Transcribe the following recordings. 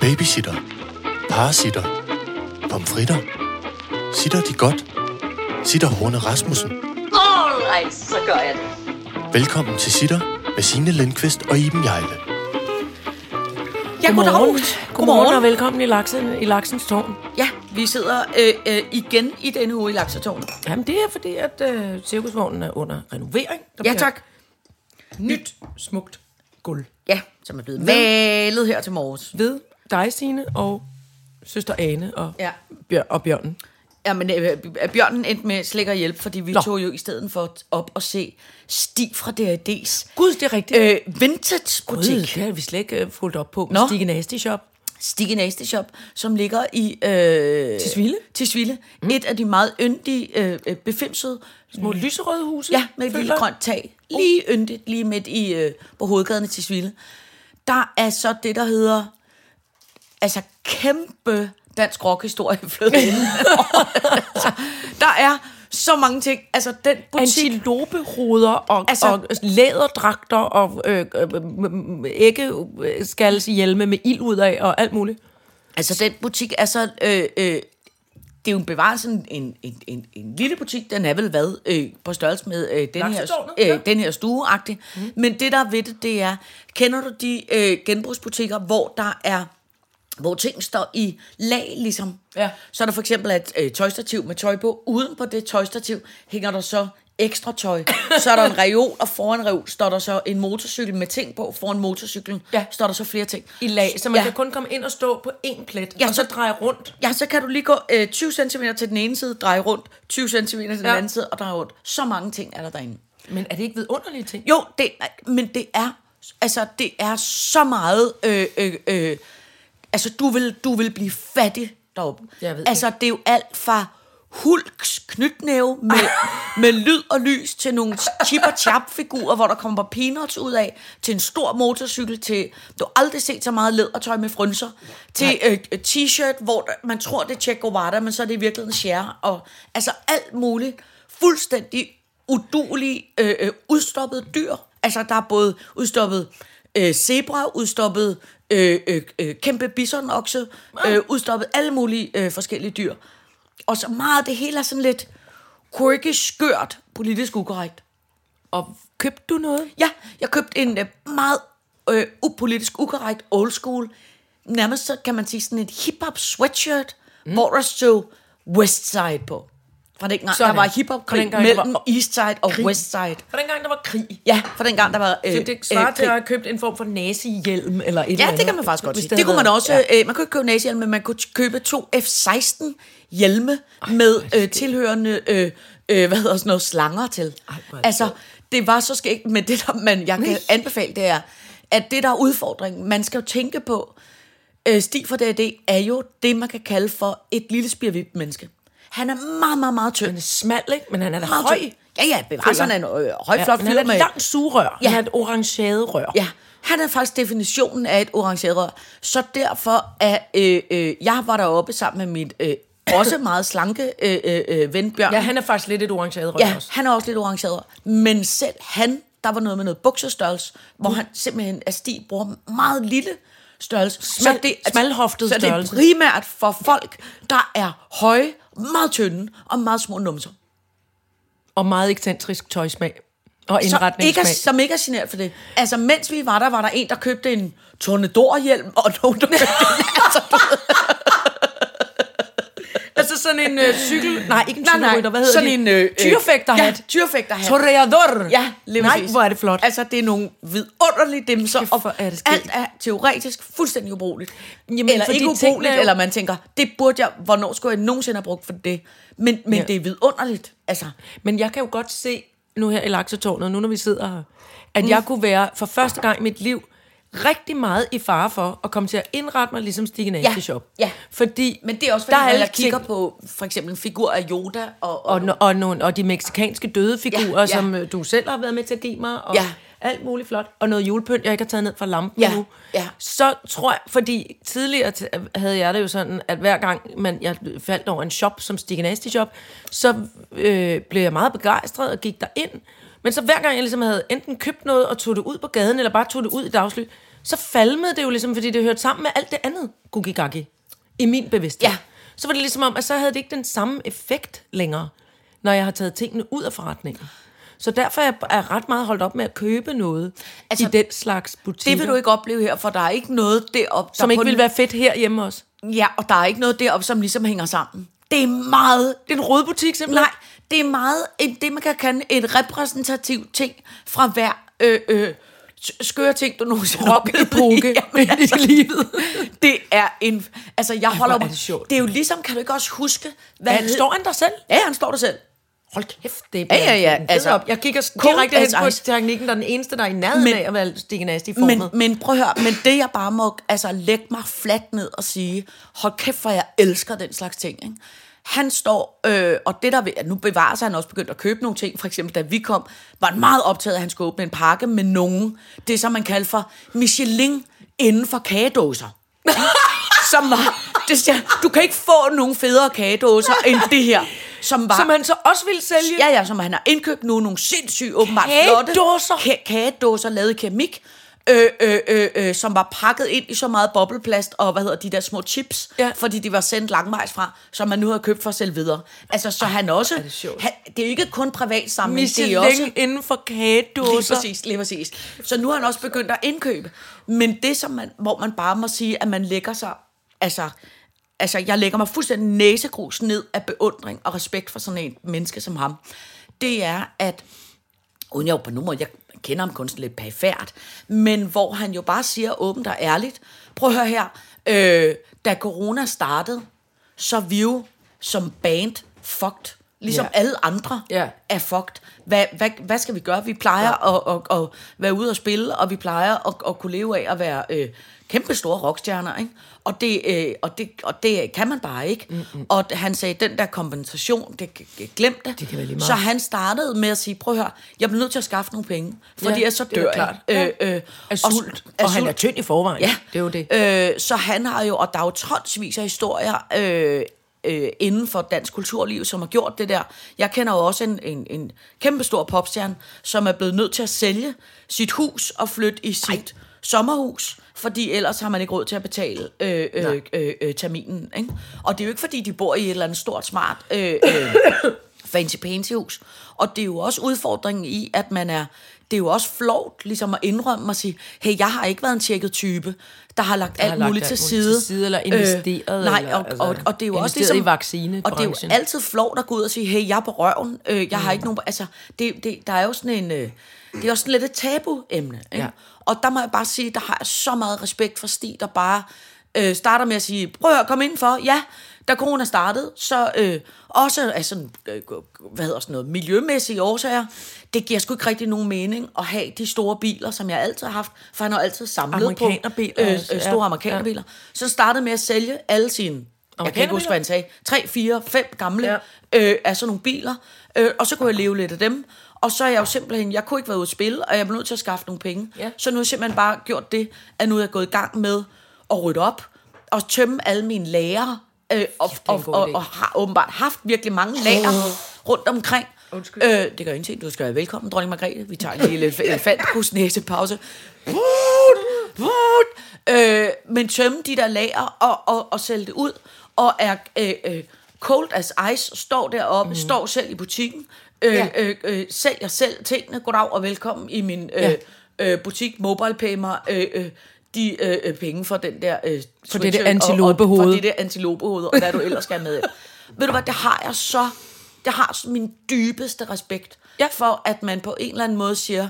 Babysitter. Parasitter. Pomfritter. Sitter de godt? Sitter Horne Rasmussen. Alright, så gør jeg det. Velkommen til Sitter med Signe Lindqvist og Iben Jejle. Ja, goddag. Godmorgen. Godmorgen og velkommen i, laksen, i Laksens Tårn. Ja, vi sidder øh, øh, igen i denne uge i Laksertårnet. Jamen, det er fordi, at øh, cirkusvognen er under renovering. Der Ja, bliver tak. Nyt, smukt guld. Ja, som er blevet malet her til morges. Ved dig, Signe, og søster Ane og, Ja. Bjør, og Bjørnen. Ja, men øh, Bjørnen endte med slet ikke at hjælpe, fordi vi Nå. tog jo i stedet for op og se Stig fra D.A.D.'s Gud, det er rigtigt. øh, vintage Gud, butik. det har vi slet ikke øh, fulgt op på. Nå. Stikke Nasty Shop. Stig Nasty Shop, som ligger i... Øh, Tisvilde? Tisvilde. Mm. Et af de meget yndige, øh, øh, befimsede... Små lyserøde huse. Ja, med et lille grønt tag. Lige yndigt, lige midt i, øh, på hovedgaden i Tisvilde. Der er så det, der hedder... Altså, kæmpe dansk rockhistorie flyttet ind. altså, der er så mange ting. Altså, den butik... Antilopehoveder og, Altså- og læderdragter og øh, øh, æggeskalshjelme med ild ud af og alt muligt. Altså, den butik er så... Øh, øh, det er jo en bevaret sådan en, en, en, en lille butik. Den er vel hvad øh, på størrelse med øh, den, her, øh, den her stueagtig. Mm. Men det, der er ved det, det er... Kender du de øh, genbrugsbutikker, hvor der er hvor ting står i lag, ligesom. Ja. Så er der for eksempel et øh, tøjstativ med tøj på. Uden på det tøjstativ hænger der så ekstra tøj. Så er der en reol, og foran reol står der så en motorcykel med ting på. Foran motorcyklen Ja. står der så flere ting. I lag, så man Ja. kan kun komme ind og stå på én plet, Ja, og så så- dreje rundt. Ja, så kan du lige gå øh, 20 cm til den ene side, dreje rundt, 20 cm til den Ja. anden side, og dreje rundt. Så mange ting er der derinde. Men er det ikke vidunderlige ting? Jo, det, men det er, altså, det er så meget, øh, øh, øh, altså, du vil, du vil blive fattig deroppe. Jeg ved altså, det er jo alt fra Hulks knytnæve med, med lyd og lys til nogle chip og chap figurer, hvor der kommer peanuts ud af, til en stor motorcykel, til du har aldrig set så meget lædertøj med frynser, til øh, t-shirt, hvor der, man tror, det er Che Guevara, men så er det i virkeligheden Cher, og altså alt muligt fuldstændig udulige, øh, øh, udstoppede dyr. Altså, der er både udstoppet øh, zebra, udstoppet øh, øh, øh, kæmpe bisonokse, øh, udstoppet alle mulige øh, forskellige dyr. Og så meget, det hele er sådan lidt quirky, skørt, politisk ukorrekt. Og købte du noget? Ja, jeg købte en øh, meget øh, upolitisk ukorrekt old school, nærmest så kan man sige sådan et hip-hop sweatshirt, mm. hvor der stod Westside på. Fra dengang, Sådan. der var hip-hop Fra dengang, mellem var Eastside og krig. Westside. For dengang der var krig. Ja, for dengang der var øh, Så det svarer øh, til at krig. have købt en form for nazi-hjelm eller et eller Ja, andet. det kan man faktisk godt sige. Det kunne man også, ja. øh, man kunne ikke købe nazihjelme, men man kunne købe to F-16 hjelme med øh, tilhørende, øh, øh, hvad hedder sådan noget, slanger til. Ej, altså, det var så skægt, men det der, man, jeg kan anbefale, det er, at det der er udfordringen, man skal jo tænke på, øh, Stig for D&D er jo det, man kan kalde for et lille spirvidt menneske. Han er meget, meget, meget tynd. Han er smal, ikke? Men han er da Meget høj. tynd. Ja, ja, bevares, han er en øh, høj, Ja, flot han er et med... langt sugerør. Ja. Han er et orangeret rør. Ja, han er faktisk definitionen af et orangeret rør. Så derfor er øh, øh, jeg var deroppe sammen med mit øh, også meget slanke øh, øh, øh, ven Bjørn. Ja, han er faktisk lidt et orangeret rør ja, også. han er også lidt orangeret rør. Men selv han, der var noget med noget buksestørrelse, hvor han simpelthen er stig bruger meget lille størrelse. Smal- smalhoftet så det er størrelse. primært for folk, der er høje, meget tynde og meget små numser. Og meget ekscentrisk tøjsmag. Og Så ikke er, indretningssmag. som ikke er generet for det. Altså, mens vi var der, var der en, der købte en Tornedor-hjelm, og nogen, der købte en, altså, Altså sådan en øh, cykel... Nej, ikke en cykelrytter. Hvad hedder sådan de? en... Øh, Tyrefægterhat. Ja, tyrefægterhat. Toreador. Ja, lige Nej, præcis. hvor er det flot. Altså, det er nogle vidunderlige dimser, Kæft, og er det alt er teoretisk fuldstændig ubrugeligt. Jamen, eller ikke ubrugeligt, er eller man tænker, det burde jeg, hvornår skulle jeg nogensinde have brugt for det? Men, men Ja. det er vidunderligt, altså. Men jeg kan jo godt se nu her i Laksetårnet, nu når vi sidder her, at jeg kunne være for første gang i mit liv rigtig meget i fare for at komme til at indrette mig ligesom Stig Ja, Shop. ja. Fordi Men det er også, fordi der er alle jeg kigger ting- på for eksempel en figur af Yoda, og, og, og, no, og, nogle, og de meksikanske døde figurer, Ja, ja, som øh, du selv har været med til at give mig, og Ja. alt muligt flot, og noget julepynt, jeg ikke har taget ned fra lampen Ja, nu. ja. Så tror jeg, fordi tidligere havde jeg det jo sådan, at hver gang man, jeg faldt over en shop, som Stig Shop, så øh, blev jeg meget begejstret og gik der ind. Men så hver gang jeg ligesom havde enten købt noget og tog det ud på gaden, eller bare tog det ud i dagslys, så falmede det jo ligesom, fordi det hørte sammen med alt det andet gugigagi i min bevidsthed. Ja. Så var det ligesom om, at så havde det ikke den samme effekt længere, når jeg har taget tingene ud af forretningen. Så derfor er jeg ret meget holdt op med at købe noget altså, i den slags butikker. Det vil du ikke opleve her, for der er ikke noget deroppe, der Som ikke ville være fedt herhjemme også. Ja, og der er ikke noget deroppe, som ligesom hænger sammen. Det er meget... Det er en rådbutik simpelthen. Nej, det er meget en, det, man kan kalde et repræsentativt ting fra hver øh, øh, skøre ting, du nogensinde har oplevet. epoke Jamen, altså, i livet. Det er en... Altså, jeg holder er mig... det. Det er jo ligesom, kan du ikke også huske, hvad Ja, står han der selv? Ja, han står der selv. Hold kæft, det er Ja, ja, ja, altså, op. Jeg kigger direkte hen på teknikken, der er den eneste, der er i nærheden Men- af at være stikke nasty Men, formet. men prøv at høre, men det jeg bare må altså, lægge mig fladt ned og sige, hold kæft, hvor jeg elsker den slags ting. Ikke? Han står, øh, og det der ved, nu bevarer sig han også begyndt at købe nogle ting, for eksempel da vi kom, var han meget optaget af, at han skulle åbne en pakke med nogen, det som man kalder for Michelin inden for kagedåser. som var, det siger, du kan ikke få nogen federe kagedåser end det her, som var Som han så også ville sælge. Ja, ja, som han har indkøbt nu, nogle sindssygt åbenbart flotte Kagedåser? ka- kagedåser lavet i keramik, øh, øh, øh, øh, som var pakket ind i så meget bobleplast og hvad hedder de der små chips, Ja. fordi de var sendt langvejs fra, som man nu har købt for sælge videre. Altså, så han også... er det sjovt. han, det er jo ikke kun privat samling, det er Michelin også... inden for Lige kagedåser. præcis, lige præcis. Så nu har han også begyndt at indkøbe. Men det, som man, hvor man bare må sige, at man lægger sig... Altså, altså jeg lægger mig fuldstændig næsegrus ned af beundring og respekt for sådan en menneske som ham. Det er, at uden jeg jo på nogen måde, jeg kender ham kun sådan lidt perifært, men hvor han jo bare siger åbent og ærligt, prøv at høre her, øh, da corona startede, så vi jo som band fucked, ligesom ja. alle andre Ja. er fucked. Hvad, hvad, hvad skal vi gøre? Vi plejer ja. at, at, at være ude og spille, og vi plejer at, at kunne leve af at være øh, kæmpe store rockstjerner, ikke? Og det, øh, og, det, og det kan man bare ikke. Mm-hmm. Og han sagde, den der kompensation, det glem det. Det kan lige meget. Så han startede med at sige, prøv at høre, jeg bliver nødt til at skaffe nogle penge, fordi Ja, ja, så dør jeg. Øh, øh, Af sult. Og han er tynd i forvejen. Ja, Det er jo det. Øh, så han har jo, og der er jo tonsvis af historier øh, øh, inden for dansk kulturliv, som har gjort det der. Jeg kender jo også en, en, en kæmpe stor popstjerne, som er blevet nødt til at sælge sit hus og flytte i sit Ej. sommerhus, fordi ellers har man ikke råd til at betale øh, øh, øh, øh, terminen. Ikke? Og det er jo ikke, fordi de bor i et eller andet stort, smart øh, øh, fancy pansy hus. Og det er jo også udfordringen i, at man er, det er jo også flot ligesom at indrømme og sige, hey, jeg har ikke været en tjekket type, der har lagt har alt lagt muligt alt til side. til side, eller investeret, Øh, nej, eller, og, altså, og, og det er jo også ligesom... i vaccinebranchen. Og det er jo altid flot at gå ud og sige, hey, jeg er på røven, øh, jeg mm. har ikke nogen... Altså, det, det, der er jo sådan en... Øh, det er også sådan lidt et tabu-emne. Ikke? Ja. Og der må jeg bare sige, der har jeg så meget respekt for Stig, der bare øh, starter med at sige, prøv at høre, kom indenfor. Ja, da corona startede, så øh, også af sådan, øh, hvad hedder sådan noget, miljømæssige årsager, det giver sgu ikke rigtig nogen mening at have de store biler, som jeg altid har haft, for han har altid samlet på øh, øh, ja. store amerikanerbiler. Så han startede med at sælge alle sine, jeg kan ikke huske, hvad han sagde, tre, fire, fem gamle Ja. ja. øh, af sådan nogle biler, øh, og så kunne jeg leve lidt af dem. Og så er jeg jo simpelthen, jeg kunne ikke være ude at spille, og jeg blev nødt til at skaffe nogle penge. Ja. Så nu har jeg simpelthen bare gjort det, at nu er jeg gået i gang med at rydde op, og tømme alle mine lager, øh, og, og, og, og har åbenbart haft virkelig mange lager rundt omkring. Undskyld. Øh, det gør ingenting, du skal være velkommen, dronning Margrethe. Vi tager en lille elefantkusnæsepause. Øh, men tømme de der lager og, og, og sælge det ud, og er øh, øh, cold as ice, står deroppe, mm. står selv i butikken, øh, Ja. øh, øh, sælger selv tingene, goddag og velkommen i min øh, Ja. øh, butik, mobile pay mig øh, øh, de øh, øh, penge for den der øh, For det der sweatshirt og- antilopehoved. Og, for det der antilopehoved, og hvad du ellers skal med. Ved du hvad, det har jeg så, det har så min dybeste respekt Ja. for, at man på en eller anden måde siger,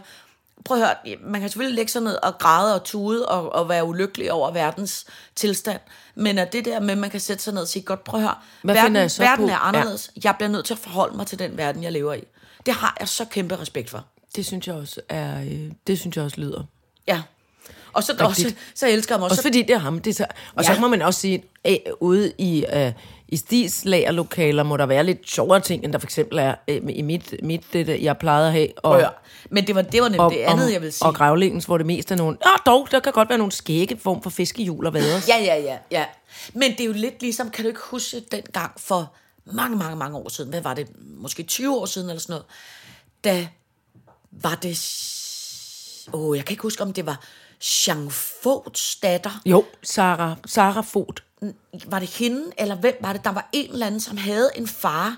prøv at høre, man kan selvfølgelig lægge sig ned og græde og tude og, og være ulykkelig over verdens tilstand, men at det der med, at man kan sætte sig ned og sige, godt, prøv at høre, Hvad verden, jeg så verden på? er anderledes, ja. jeg bliver nødt til at forholde mig til den verden, jeg lever i. Det har jeg så kæmpe respekt for. Det synes jeg også er, øh, det synes jeg også lyder. Ja. Og så, også, så elsker jeg mig Også også. fordi det er ham. Det er så, og ja. Så må man også sige, at ude i, øh, i Stis lagerlokaler må der være lidt sjovere ting, end der for eksempel er øh, i mit, mit det, der, jeg plejede at have. Og, høre. Men det var, det var nemlig og, det andet, og, jeg vil sige. Og gravlingens, hvor det mest er nogle... Ja, dog, der kan godt være nogle skægge form for fiskehjul og vader. Ja, ja, ja, ja. Men det er jo lidt ligesom, kan du ikke huske den gang for mange, mange, mange år siden, hvad var det, måske 20 år siden eller sådan noget, da var det, åh, oh, jeg kan ikke huske, om det var Jean Fods datter. Jo, Sarah, Sarah Fod. Var det hende, eller hvem var det? Der var en eller anden, som havde en far,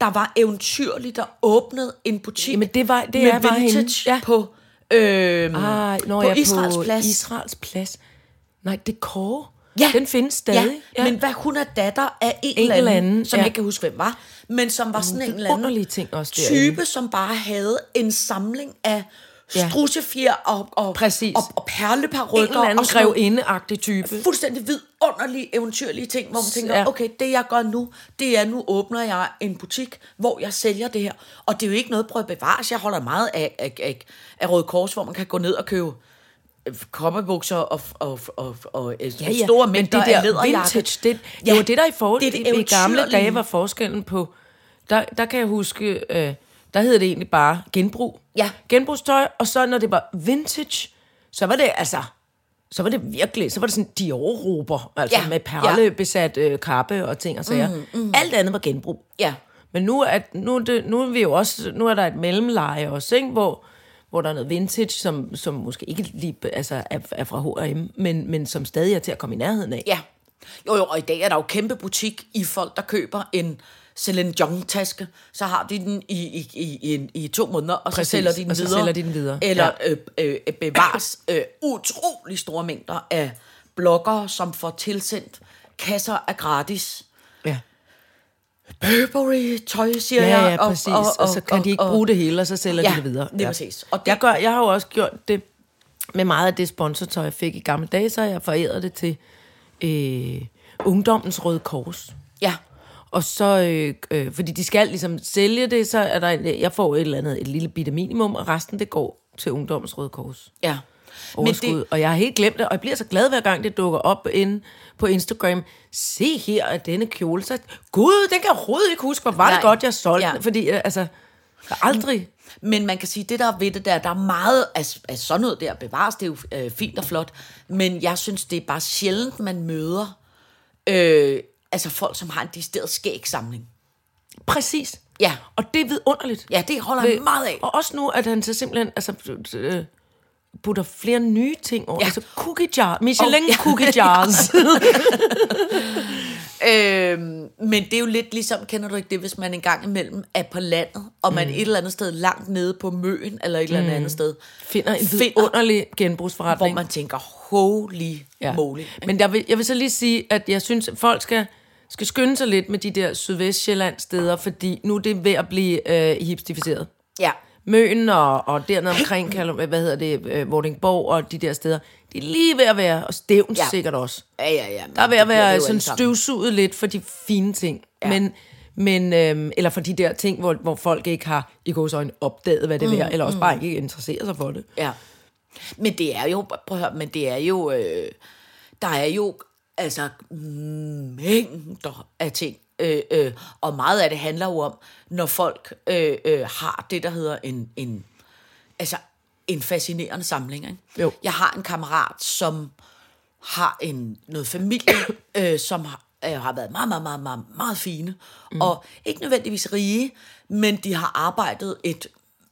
der var eventyrlig, der åbnede en butik Jamen, det var- det med er hende. vintage Ja. på, øhm, Ah, når på jeg Israels på plads. Israels plads. Nej, det er Kåre. Ja. Den findes stadig. Ja, men hvad hun er datter af en, En eller anden, som ja. jeg ikke kan huske, hvem var, men som var sådan en eller anden ting også type, derinde. som bare havde en samling af Ja. strussefjer og, og, Præcis. og, og perleparykker. en eller anden og type. fuldstændig vidunderlige, eventyrlige ting, hvor man tænker, Ja. okay, det jeg gør nu, det er, nu åbner jeg en butik, hvor jeg sælger det her. Og det er jo ikke noget, prøv at bevare. Jeg holder meget af, af, af, af Røde Kors, hvor man kan gå ned og købe øh, kommebukser og, og, og, og ja, Ja, ja, store men mængder det der af læderjakke. vintage, det, Ja, det var det, der i, forhold, det er det i, gamle dage var forskellen på, der, der kan jeg huske, øh, der hed det egentlig bare genbrug. Ja. Genbrugstøj, og så når det var vintage, så var det altså, så var det virkelig, så var det sådan Dior-råber, altså Ja, med perlebesat øh, kappe og ting og sager. Mm, mm. Alt andet var genbrug. Ja. Men nu er, nu, er det, nu er vi jo også, nu er der et mellemleje også, ikke? Hvor, hvor der er noget vintage, som, som måske ikke lige altså er, er fra H&M, men, men som stadig er til at komme i nærheden af. Ja. Jo, jo, og i dag er der jo kæmpe butik i folk, der køber en Celine Dion-taske, så har de den i, i, i, i, i to måneder, og så Præcis, sælger de den og så videre. sælger de den videre. Eller Ja. øh, øh, bevares øh, utrolig store mængder af bloggere, som får tilsendt kasser af gratis Ja. Burberry-tøj, siger Ja, jeg. ja, præcis. Og, og, og så kan de ikke bruge det hele, og så sælger Ja, de det videre. lige præcis. Og det- Jeg, gør, jeg har jo også gjort det med meget af det sponsortøj, jeg fik i gamle dage, så jeg foræret det til øh, Ungdommens Røde Kors. Ja, Og så, øh, øh, fordi de skal ligesom sælge det, så er der, jeg får et eller andet, et lille bitte minimum, og resten det går til Ungdommens Røde Kors. ja. overskud. Men Det... Og jeg har helt glemt det, og jeg bliver så glad hver gang, det dukker op inde på Instagram. Se her, at denne kjole, så gud, den kan jeg overhovedet ikke huske, hvor var det Nej. godt, jeg solgte Ja. Fordi, øh, altså, aldrig... Men man kan sige, det der er ved det der, der er meget af, af sådan noget der bevares, det er jo øh, fint og flot, men jeg synes, det er bare sjældent, man møder øh, altså folk, som har en decideret skægsamling. Præcis. Ja. Og det er vidunderligt. Ja, det holder jeg meget af. Og også nu, at han så simpelthen altså, øh, putter flere nye ting over. Ja. Altså cookie jar, Michelin Oh, ja. cookie jars. Øhm, men det er jo lidt ligesom, kender du ikke det, hvis man engang imellem er på landet, og man mm. et eller andet sted langt nede på Møen, eller et eller andet, sted, Finder en Finder- vidunderlig hvor genbrugsforretning. man tænker, holy ja. moly. Men jeg vil, jeg vil så lige sige, at jeg synes, at folk skal, skal skynde sig lidt med de der Sydvestjylland steder, fordi nu er det ved at blive øh, hipstificeret. Ja. Møen og, og dernede omkring, Kalum- hvad hedder det, øh, Vordingborg og de der steder, det er lige ved at være, og Stævns Ja. sikkert også. Ja, ja, ja. Der er ved at være sådan støvsuget lidt for de fine ting. Ja. Men, men øhm, eller for de der ting, hvor, hvor folk ikke har i gåsøjne opdaget, hvad det er, mm, eller også mm. bare ikke interesserer sig for det. Ja. Men det er jo, prøv at høre, men det er jo, øh, der er jo altså mængder af ting. Øh, øh, og meget af det handler jo om, når folk øh, øh, har det, der hedder en, en, altså en fascinerende samling. Ikke? Jo. Jeg har en kammerat, som har en noget familie, øh, som har, øh, har været meget, meget, meget, meget, meget fine. Mm. Og ikke nødvendigvis rige, men de har arbejdet et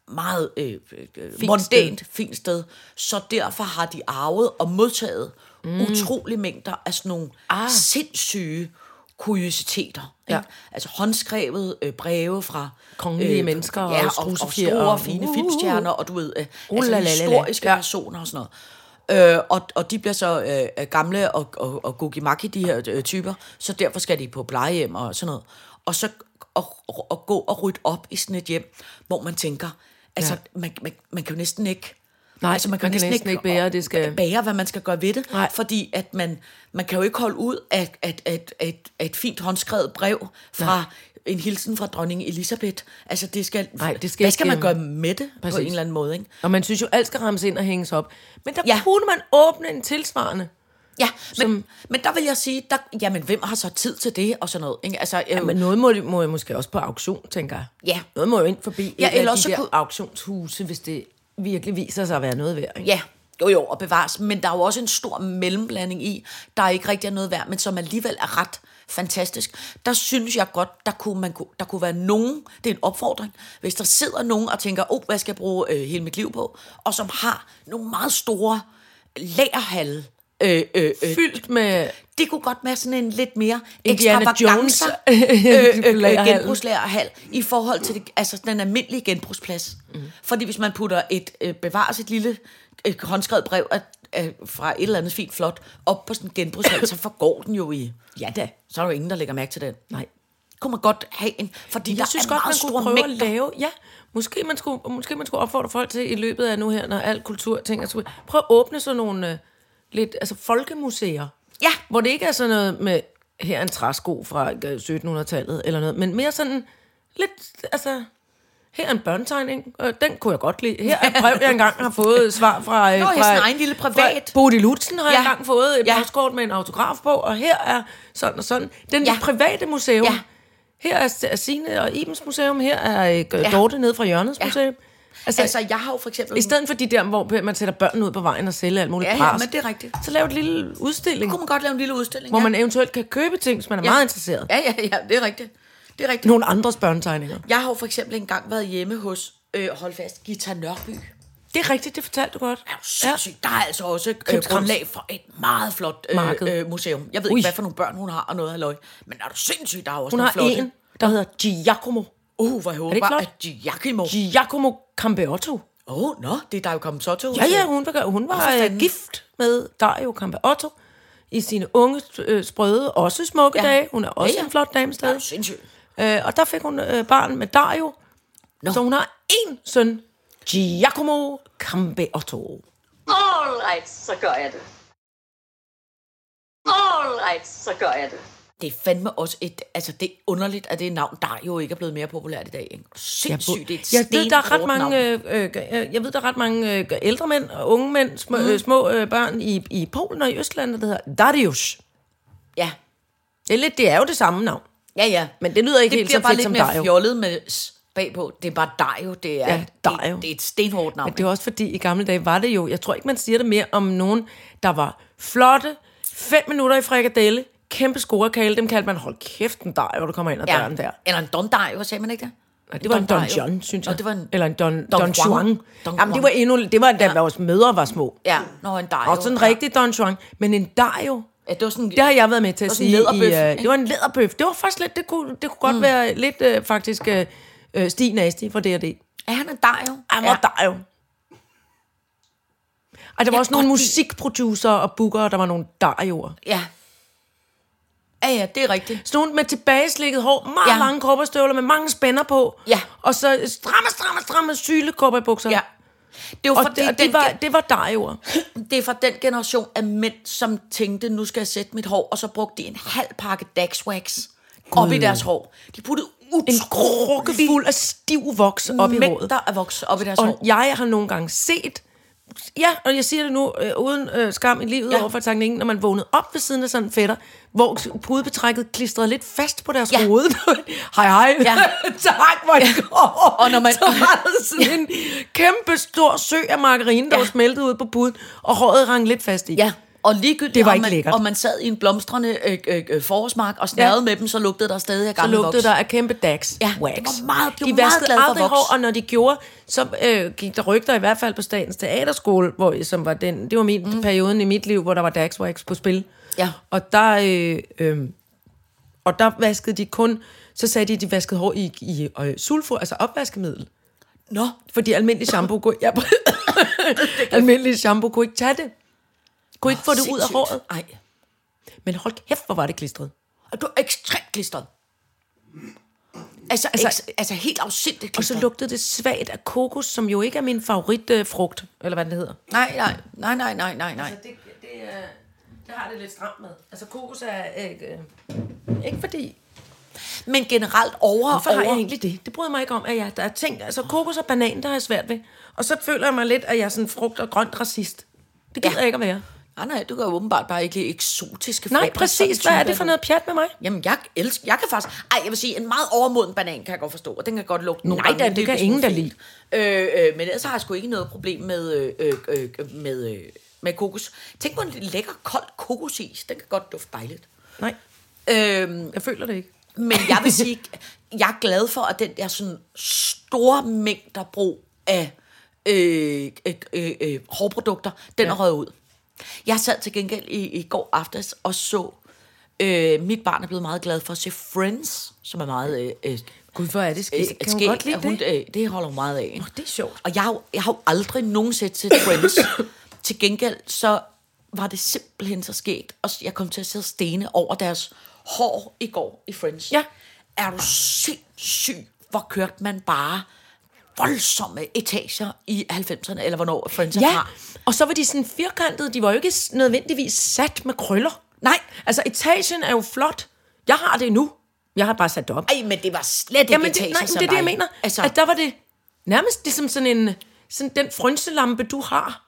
meget øh, øh, Fint mondænt, fint sted. Så derfor har de arvet og modtaget mm. utrolig mængder af sådan nogle ah. sindssyge kuriositeter. Ja. Ikke? Altså håndskrevet øh, breve fra Kongelige mennesker og ja, og, og strudsefjer store, og- fine uh, filmstjerner, og du ved, øh, Uh, altså historiske Ja. personer og sådan noget. Øh, og, og de bliver så øh, gamle og, og, og gugimaki, de her øh, typer, så derfor skal de på plejehjem og sådan noget. Og så at, at gå og rydde op i sådan et hjem, hvor man tænker, altså, ja. man, man, man kan jo næsten ikke... Nej, man kan næsten ikke bære, det skal- bære, hvad man skal gøre ved det. Nej. Fordi at man, man kan jo ikke holde ud af, at, at, at, at et fint håndskrevet brev fra Nej. en hilsen fra dronning Elisabeth. Altså, det skal, Nej, det skal hvad skal ikke- man gøre med det Præcis. på en eller anden måde, ikke? Og man synes jo, alt skal rammes ind og hænges op. Men der Ja. kunne man åbne en tilsvarende. Ja, men, Som- men der vil jeg sige, der, jamen, hvem har så tid til det og sådan noget? Ikke? Altså, øh, Ja, men noget må, må jeg måske også på auktion, tænker jeg. Ja. Noget må jo ind forbi Ja, eller de også der kunne- auktionshuse, hvis det virkelig viser sig at være noget værd. Ikke? Ja, jo jo, og bevares. Men der er jo også en stor mellemblanding i, der ikke rigtig er noget værd, men som alligevel er ret fantastisk. Der synes jeg godt, der kunne, man, der kunne være nogen, det er en opfordring, hvis der sidder nogen og tænker, oh, hvad skal jeg bruge øh, hele mit liv på? Og som har nogle meget store lagerhalde, Øh, øh, øh, Fyldt med... det kunne godt være sådan en lidt mere Indiana ekstravaganza Jones, øh, øh, øh, lagerhal. genbrugslagerhal i forhold til det, altså den almindelige genbrugsplads. Mm. Fordi hvis man putter et, øh, bevares et lille øh, håndskrevet brev af, af, fra et eller andet fint flot op på sådan en genbrugshal, så forgår den jo i. Ja da. Så er der jo ingen, der lægger mærke til den. Nej. Kunne man godt have en, fordi der Jeg synes er godt, man kunne prøve mængder. at lave... Ja, måske man, skulle, måske man skulle opfordre folk til i løbet af nu her, når al kultur ting... Prøv at åbne sådan nogle øh, lidt... Altså folkemuseer. Ja. Hvor det ikke er sådan noget med... Her er en træsko fra øh, 1700-tallet eller noget. Men mere sådan lidt... Altså... Her er en børnetegning, den kunne jeg godt lide. Her er et brev, jeg engang har fået svar fra... Øh, Nå, ja, fra, en egen lille privat. Fra Bodil Lutzen har ja. Jeg engang fået et Ja. postkort med en autograf på, og her er sådan og sådan. Den Ja. private museum. Ja. Her er, Signe og Ibens museum, her er øh, Ja. Dorte nede fra Hjørnets Ja. ja. museum. Altså, Altså, jeg har jo for eksempel... I stedet for de der, hvor man sætter børn ud på vejen og sælger alt muligt Ja, ja, pras, men det er rigtigt. så lav et lille udstilling, kunne man godt lave en lille udstilling. hvor ja. man eventuelt kan købe ting, hvis man er Ja. meget interesseret. Ja, ja, ja, det er rigtigt. Det er rigtigt. Nogle andres børnetegninger. Jeg har jo for eksempel engang været hjemme hos, øh, hold fast, Gita Nørby. Det er rigtigt, det fortalte du godt. jo sindssygt. Ja. Der er altså også øh, grundlag for et meget flot øh, Marked. øh, museum. Jeg ved Ui. ikke, hvad for nogle børn hun har og noget halløj. Men er du sindssygt, der er også Hun har flotte. en, der hedder Giacomo. Uh, hvor jeg håber, ikke flot? at Giacomo... Giacomo Campeotto. Åh, oh, nå, det er der jo kommet så til. Ja, ja, hun var, hun var øh, gift med Dario Campeotto i sine unge, øh, sprøde, også smukke Ja. ja. dage. Hun er også Ja, ja. en flot dame er stadig. sindssygt. Øh, og der fik hun øh, barn med Dario. Nå. Så hun har én søn, Giacomo Campeotto. All right, så gør jeg det. All right, så gør jeg det. Det er fandme også et... Altså, det er underligt, at det er navn, der jo ikke er blevet mere populært i dag. Ikke? Sindssygt, det er et jeg ved, der er ret mange, navn. øh, øh, jeg ved, der er ret mange øh, ældre mænd og unge mænd, små, mm. øh, små øh, børn i, i Polen og i Østland, der hedder Darius. Ja, Det er, lidt, det er jo det samme navn. ja, ja. Men det lyder ikke det helt bliver så bare fedt lidt som mere Dario. fjollet med bagpå. Det er bare Dario. Det er, Ja, Dario. Det, det er et stenhårdt navn. Men det er også fordi, i gamle dage var det jo, jeg tror ikke, man siger det mere om nogen, der var flotte, fem minutter i frikadelle, kæmpe scorekale, dem kaldte man, hold kæft, en Dario, du kommer ind ad ja. døren der. Eller en Don Dario, sagde man ikke det? Nej, det var en Don. John, synes Nå, jeg. det var en, Eller en Don, Don Don, Juan. Don Jamen, det var endnu, det var da vores mødre var små. ja, nå, en Dario. Og sådan en ja. rigtig Don Juan. Men en Dario, Ja, det var sådan, det har jeg været med til at sige. i, ikke? det var en læderbøf. Det var faktisk lidt, det kunne, det kunne godt mm. være lidt øh, faktisk øh, Stig Nasty fra D&D. Er han en Dario? Han var Dario. Og der var Jeg også nogle musikproducer og bookere, der var nogle Darioer. Ja. Ja, ja, det er rigtigt. Sådan nogle med tilbageslikket hår, meget Ja. lange kopperstøvler med mange spænder på. Ja. Og så stramme, stramme, stramme syle kopperbukser. Ja. Det, er jo Og det, den, det, var, det var Darioer. det er fra den generation af mænd, som tænkte, nu skal jeg sætte mit hår, og så brugte de en halv pakke Daxwax op i deres hår. De puttede En krukke fuld af stiv voks op i håret. mængder af voks op i deres Og hår. jeg har nogle gange set, ja, og jeg siger det nu øh, uden øh, skam i livet Ja. ja. over for tanken, når man vågnede op ved siden af sådan en fætter, hvor pudebetrækket klistrede lidt fast på deres Ja. ja. hoved. hej, hej. Ja. tak, hvor går. Og når man- Så var der sådan en kæmpe stor sø af margarine, der Ja. var smeltet ud på puden, og håret rang lidt fast i. Ja, og ligegyldigt, Det var om ikke man, lækkert. om man sad i en blomstrende øh, øh, øh, forårsmark og snærede Ja. med dem, så lugtede der stadig af Så gammel lugtede voks. der af kæmpe dags Ja, wax. det var meget- de de var meget vaskede glade for aldrig voks. hår, og når de gjorde, så øh, gik der rygter i hvert fald på Statens Teaterskole, hvor, som var den, det var min mm. perioden i mit liv, hvor der var dax wax på spil. Ja. Og der, øh, øh, og der vaskede de kun, så sagde de, at de vaskede hår i, i øh, sulfur, altså opvaskemiddel. Nå, Fordi almindelig shampoo kunne, ja, almindelig shampoo kunne ikke tage det. Kunne ikke få det ud af sindssygt. håret. Ej, Men hold kæft, hvor var det klistret. og du er ekstremt klistret. Altså, altså, Altså- eks, altså helt afsindigt Og så klistret. lugtede det svagt af kokos, som jo ikke er min favoritfrugt, øh, frugt, eller hvad det hedder. Nej, nej, nej, nej, nej, nej, nej. det, det, er, det har det lidt stramt med. Altså kokos er ikke, øh, ikke fordi... Men generelt over Hvorfor over... har jeg egentlig det? Det bryder mig ikke om, at jeg, der er ting, altså kokos og banan, der har jeg svært ved. Og så føler jeg mig lidt, at jeg er sådan frugt- og grønt racist. Det gider ja. jeg ikke at være. Nej, nej, du kan jo åbenbart bare ikke lide eksotiske Nej, frugter. præcis. Sådan Hvad er det for noget pjat med mig? Jamen, jeg elsker, jeg kan faktisk, ej, jeg vil sige, en meget overmoden banan kan jeg godt forstå, og den kan godt lugte nogle Nej gange da, det kan ingen da fint. Øh, øh, men ellers har jeg sgu ikke noget problem med, øh, øh, øh, med, øh, med kokos. Tænk på en lækker, kold kokosis, den kan godt dufte dejligt. Nej, Øhm, jeg føler det ikke. men jeg vil sige, jeg er glad for, at den der sådan store mængder brug af øh, øh, øh, øh, hårprodukter, den ja. er røget ud. Jeg sad til gengæld i, i går aftes og så, øh, mit barn er blevet meget glad for at se Friends, som er meget øh, øh, Gud, hvor er det øh, skidt. Kan hun skægt, godt lide hun, det? øh, det holder hun meget af. Åh, det er sjovt. Og jeg jeg har jo aldrig nogensinde set Friends. til gengæld, så var det simpelthen så skægt. Og jeg kom til at sidde stene over deres hår i går i Friends. Ja. Er du sindssyg, hvor kørte man bare voldsomme etager i 90'erne, eller hvornår Friends Ja, fra. og så var de sådan firkantede. De var jo ikke nødvendigvis sat med krøller. Nej. Altså, etagen er jo flot. Jeg har det nu. Jeg har bare sat det op. Ej, men det var slet ikke Jamen, det, etager, nej, som det er det, jeg mener. Altså, at der var det nærmest ligesom sådan en... Sådan den frynselampe, du har.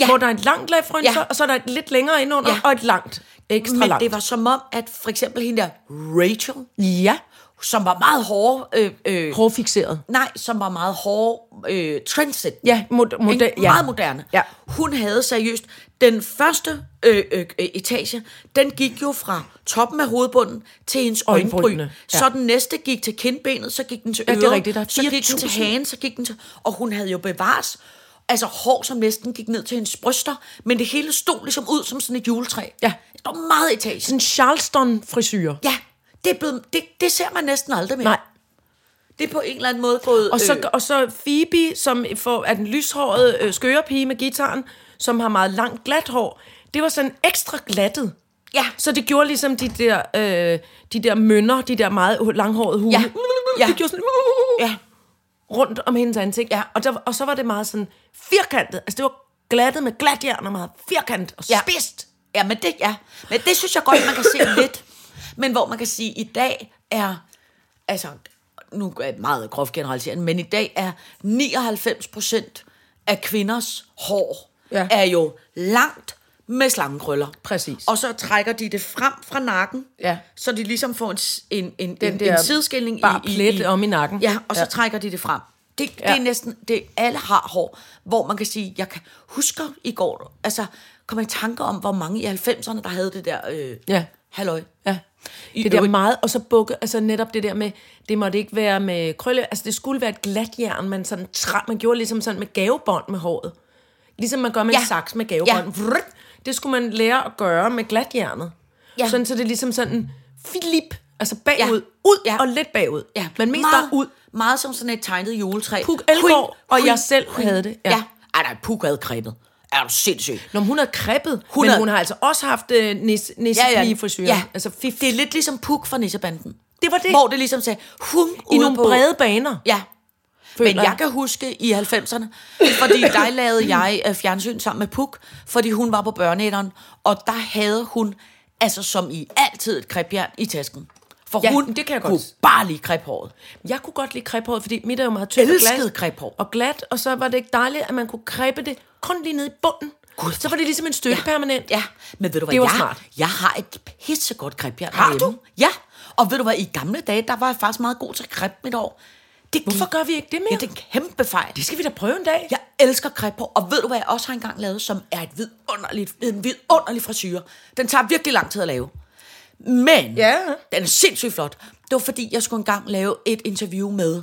Ja. Hvor der er et langt lag frynser, Ja. og så er der et lidt længere indenunder, Ja. og et langt. Ekstra men langt. det var som om, at for eksempel hende der Rachel, Ja, som var meget hård, øh, øh, hårdfixeret. nej, som var meget hård, øh, trendset. Ja, mod, mod, Ikke? ja. Meget moderne. Ja. Hun havde seriøst, den første øh, øh, øh, etage, den gik jo fra toppen af hovedbunden til hendes øjenbryn. Ja. Så den næste gik til kindbenet, så gik den til Ja, øret, det er rigtigt, der er så gik den til 4.000. hagen, så gik den til... Og hun havde jo bevares, altså hår, som næsten gik ned til hendes bryster, men det hele stod ligesom ud som sådan et juletræ. Ja. Det var meget etage. Sådan en Charleston-frisyr. Ja, det, er blevet, det, det ser man næsten aldrig mere. Nej. Det er på en eller anden måde gået... Og så, øh, og så Phoebe, som får, er den lyshårede øh, skørepige med gitaren, som har meget langt glat hår. Det var sådan ekstra glattet. Ja. Så det gjorde ligesom de der, øh, de der mønner, de der meget langhårede hunde. Ja. Ja. Det gjorde sådan Ja. rundt om hendes ansigt. Ja. Og, der, og så var det meget sådan firkantet. Altså det var glattet med glatjern og meget firkantet og Ja. spidst. Ja, men det, ja. men det synes jeg godt, man kan se lidt. Men hvor man kan sige, at i dag er, altså, nu er det meget groft generaliseret, men i dag er 99 procent af kvinders hår Ja. er jo langt med slangekrøller. Præcis. Og så trækker de det frem fra nakken, Ja. så de ligesom får en, en, en, Den en, der en sideskilning bare i, plet i, om i nakken. Ja, og så Ja. trækker de det frem. Det, det Ja. er næsten, det alle har hår, hvor man kan sige, jeg kan huske i går, altså kom jeg i tanke om, hvor mange i 90'erne, der havde det der, øh, Ja. halløj. Ja. I Det der meget, og så bukke, altså netop det der med, det måtte ikke være med krølle, altså det skulle være et glatjern, man sådan tra, man gjorde ligesom sådan med gavebånd med håret. Ligesom man gør med Ja. en saks med gavebånd. Ja. Det skulle man lære at gøre med glatjernet. Ja. Sådan så det er ligesom sådan filip, altså bagud, Ja. ud Ja. og lidt bagud. Ja, Men mest meget, bare ud. Meget som sådan et tegnet juletræ. Puk Elgård og jeg selv hui. havde det, Ja. ja. Ej, nej, Puk havde kreppet. Er du sindssyg? Når hun havde kreppet, hun men havde- hun har altså også haft øh, nis, nissepige-frisyr. ja. Altså fif. Det er lidt ligesom Puk fra Nissebanden. Det var det. Hvor det ligesom sagde, hun I nogle på, brede baner. Ja. føler Men jeg kan huske i 90'erne, fordi der lavede jeg øh, fjernsyn sammen med Puk, fordi hun var på børneætteren, og der havde hun, altså som i altid, et krebjern i tasken. For Ja, hun det kan jeg kunne godt. bare lide krephåret. Jeg kunne godt lide krephåret, fordi mit er jo meget tyndt og glat. Og glat, og så var det ikke dejligt, at man kunne kreppe det kun lige ned i bunden. Gud. Så var det ligesom en støtte Ja. permanent. Ja, men ved du hvad, Det var jeg, smart. jeg har et pissegodt krebjern Har derhjemme. du? Ja, og ved du hvad, i gamle dage, der var jeg faktisk meget god til kreppe mit år. Det Hvorfor gør vi ikke det mere? Ja, det er en kæmpe fejl. Det skal vi da prøve en dag. Jeg elsker krephår, og ved du hvad jeg også har engang lavet, som er et vidunderligt, en vidunderlig frisyr. Den tager virkelig lang tid at lave. Men Ja. den er sindssygt flot. Det var fordi, jeg skulle engang lave et interview med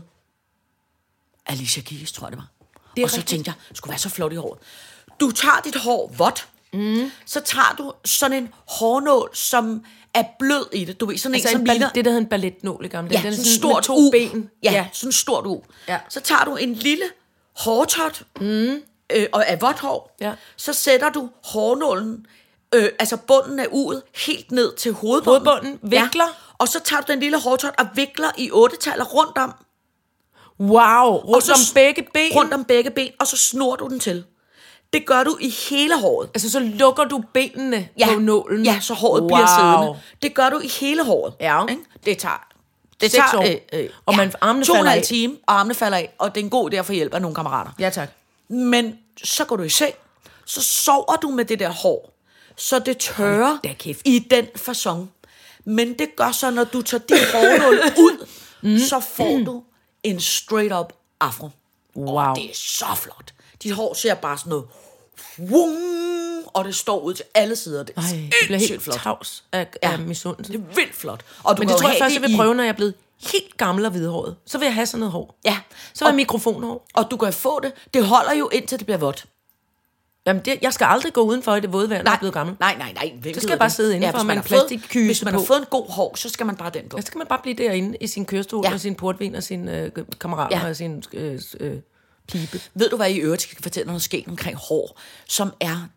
Alicia Keys, tror jeg det var. Det er og så rigtigt. tænkte jeg, skulle være så flot i håret. Du tager dit hår vådt, mm. så tager du sådan en hårnål, som er blød i det. Du ved, sådan Altså en, som en ball- ligner... det, der hedder en balletnål i gamle Ja. Den er sådan en med stort to U. ben. Ja, Ja. sådan en stort U. Ja. Så tager du en lille hårtot, mm. øh, og af vådt hår. Ja. Så sætter du hårnålen, øh, altså bunden af uget, helt ned til hovedbunden. Hovedbunden, vikler. Ja. Og så tager du den lille hårtot og vikler i otte taller rundt om. Wow, og rundt så om begge ben. Rundt om begge ben, og så snor du den til. Det gør du i hele håret. Altså, så lukker du benene Ja, på nålen. ja så håret wow. bliver siddende. Det gør du i hele håret. Ja. Ikke? Det tager... Det tager, år. Øh, øh, Og man- armene to falder af. time, og armene falder af, og det er en god idé at få hjælp af nogle kammerater. Ja, tak. Men så går du i seng, så sover du med det der hår, så det tørrer da kæft. i den fasong. Men det gør så, når du tager din hårnål ud, mm. så får du en straight up afro. Wow. Og det er så flot. Dit hår ser bare sådan noget, wung, og det står ud til alle sider. Det er Ej, det bliver helt flot. tavs af, Ja. af. Det er vildt flot. Og du Men det tror jeg først, jeg vil i- prøve, når jeg er blevet helt gammel og hvidhåret. Så vil jeg have sådan noget hår. Ja. Så vil jeg mikrofonhår. og du kan få det. Det holder jo indtil det bliver vådt. Jamen, det, jeg skal aldrig gå udenfor i det våde vejr, når jeg er blevet gammel. Nej, nej, nej. Hvem Så skal jeg bare det? sidde indenfor hvis med man en har fået- plastikkyse Hvis man har på. fået en god hår, så skal man bare den på. Ja, så skal man bare blive derinde i sin kørestol Ja. ja. med sin portvin og sin øh, kammerater Ja. ja. og sin øh, øh, pibe. Ved du, hvad I i øvrigt skal fortælle noget sket omkring hår, som er...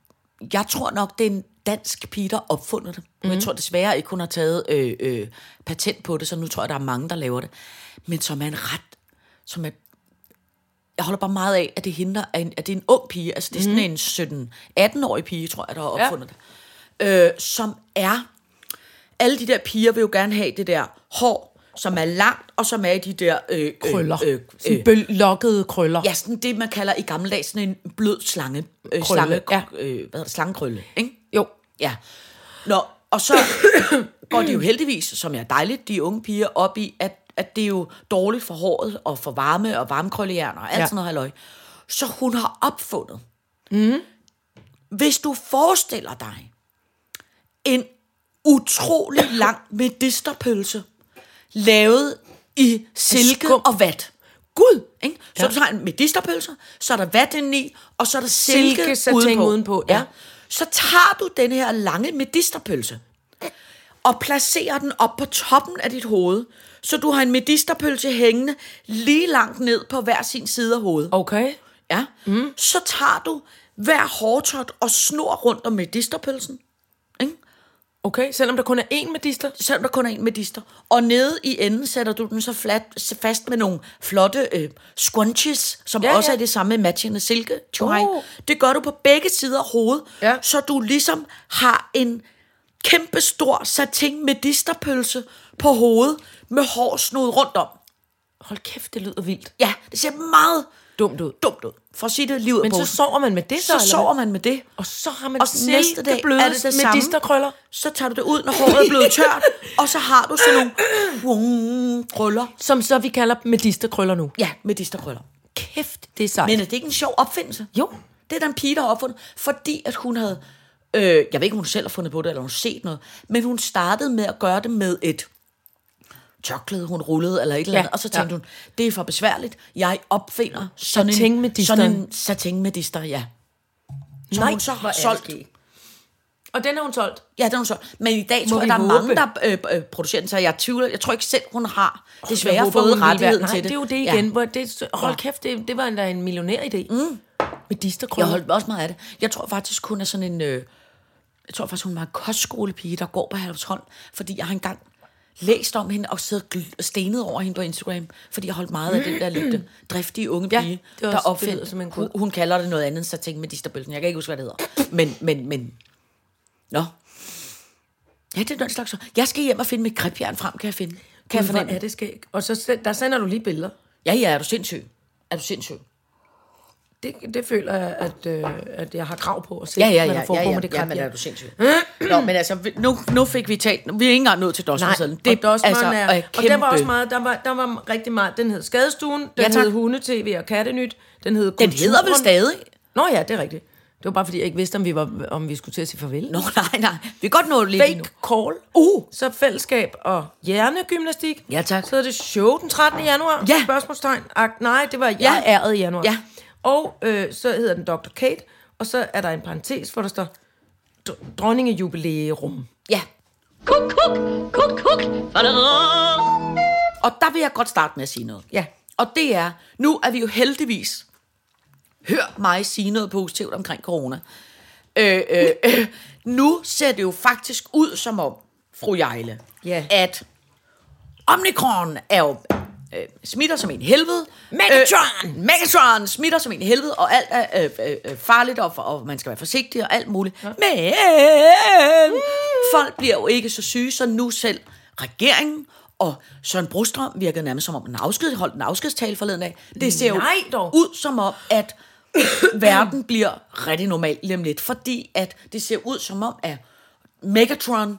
Jeg tror nok, det er en dansk pige, der har opfundet det. Mm. Jeg tror desværre ikke, hun har taget øh, øh, patent på det, så nu tror jeg, der er mange, der laver det. Men som er en ret... Som er, jeg holder bare meget af, at det, er er en, at det er en ung pige. Altså, det er sådan en 17-18-årig pige, tror jeg, der har opfundet ja. det. Øh, som er... Alle de der piger vil jo gerne have det der hår, som er langt, og som er i de der... Øh, Krøller. Øh, Øh, øh, sådan øh, bøl- lokkede krøller. Ja, sådan det, man kalder i gamle dage sådan en blød slange. Øh, Krølle, slange ja. øh, hvad hedder det? Slangekrølle, ikke? Jo. Ja. Nå, og så går det jo heldigvis, som er dejligt, de unge piger, op i, at, at det er jo dårligt for håret, og for varme, og varmekrøllejern, og alt ja. Sådan noget halløj. Så hun har opfundet. Mm. Hvis du forestiller dig en utrolig lang medisterpølse, lavet i silke skum. og vat. Gud! Ikke? Så ja. du tager en medisterpølse, så er der vat indeni, og så er der silke, Silkesatin udenpå. udenpå, Ja. ja. Så tager du den her lange medisterpølse, og placerer den op på toppen af dit hoved, så du har en medisterpølse hængende lige langt ned på hver sin side af hovedet. Okay. Ja. Mm. Så tager du hver hårtot og snor rundt om medisterpølsen. Ikke? Okay, selvom der kun er én medister. selvom der kun er en medister. Og nede i enden sætter du den så flat, fast med nogle flotte øh, scrunchies, som ja, også ja. er det samme matchende silke. Oh. Oh. Det gør du på begge sider af hovedet, Ja. så du ligesom har en kæmpe stor satin medisterpølse på hovedet med hår snoet rundt om. Hold kæft, det lyder vildt. Ja, det ser meget Dumt ud. dumt ud. For at sige det af Men så sover man med det så, så eller sover man med det. Og så har man Og næste dag silkebløde er det det samme. medisterkrøller. Så tager du det ud, når håret er blevet tørt, og så har du sådan nogle wung, krøller. Som så vi kalder medisterkrøller nu. Ja, medisterkrøller. Kæft, det er sejt. Men er det ikke en sjov opfindelse? Jo. Det er der en pige, der har opfundet, fordi at hun havde, øh, jeg ved ikke, om hun selv har fundet på det, eller hun har set noget, men hun startede med at gøre det med et tørklæde, hun rullede, eller et eller Ja, andet, og så tænkte ja. hun, det er for besværligt, jeg opfinder sådan en, Satinmedisteren. sådan en satinmedister, ja. Som Nej, hun så har er det solgt. skægt. Og den har hun solgt. Ja, det er hun så. Men i dag Må tror jeg, der er håbe? mange, der øh, øh, producerer den, så jeg tvivler. Jeg tror ikke selv, hun har desværre Jeg håber, fået rettigheden Nej, til det. det er jo det Ja. igen. Hvor det, hold Ja. kæft, det, det var en millionær idé. Mm. Jeg Medisterkrøller. holdt også meget af det. Jeg tror faktisk, hun er sådan en... Øh, jeg tror faktisk, hun var en kostskolepige, der går på Herlufsholm. Fordi jeg har engang læst om hende og siddet stenet over hende på Instagram. Fordi jeg holdt meget af den der lidt driftige unge Ja, pige, det er der det opfandt. lyder som en hun, hun kalder det noget andet end satin med disterbølsen. Jeg kan ikke huske, hvad det hedder. Men, men, men... Nå. Ja, det er den slags. Jeg skal hjem og finde mit gribjern frem, kan jeg finde. Kan jeg Gud, hvor fornemme. er det skægt. Og så der sender du lige billeder. Ja, ja, er du sindssyg? Er du sindssyg? Det, det føler jeg, at, øh, at jeg har krav på at se, Ja, ja, ja, der foregår ja, ja, med det ja, men er du sindssyg. Nå, men altså, nu, nu fik vi talt, vi er ikke engang nået til Nej, Dosmersedlen. det, og altså, er, er og der var også kæmpe- meget, der var, der var rigtig meget, den hed Skadestuen, den Ja, tak. hed Hunde-TV og Kattenyt, den hed Den hedder vel Kulturen. stadig? Nå ja, det er rigtigt. Det var bare fordi, jeg ikke vidste, om vi, var, om vi skulle til at sige farvel. Nå, nej, nej. Vi kan godt nå det lidt Fake endnu. call. Uh. Så fællesskab og hjernegymnastik. Ja, tak. Så er det show den 13. januar. Ja. Spørgsmålstegn. Ak, nej, det var jeg ja. æret i januar. Ja. Og øh, så hedder den Dr. Kate. Og så er der en parentes, hvor der står dr- dronningejubilæum. Ja. Kuk, kuk, kuk, kuk. Og der vil jeg godt starte med at sige noget. Ja. Og det er, nu er vi jo heldigvis hørt mig sige noget positivt omkring corona. Øh, øh, øh, nu ser det jo faktisk ud som om, fru Jejle, Ja. at Omikron er jo øh, smitter som en helvede. Megatron! Øh, Megatron smitter som en helvede, og alt er øh, øh, øh, farligt, og, for, og man skal være forsigtig og alt muligt. Ja. Men folk bliver jo ikke så syge, så nu selv regeringen og Søren Brostrøm virkede nærmest som om en afsked, holdt en afskedstale forleden af. Det ser jo Nej dog. ud som om, at verden bliver rigtig normal lige om lidt, fordi at det ser ud som om, at Megatron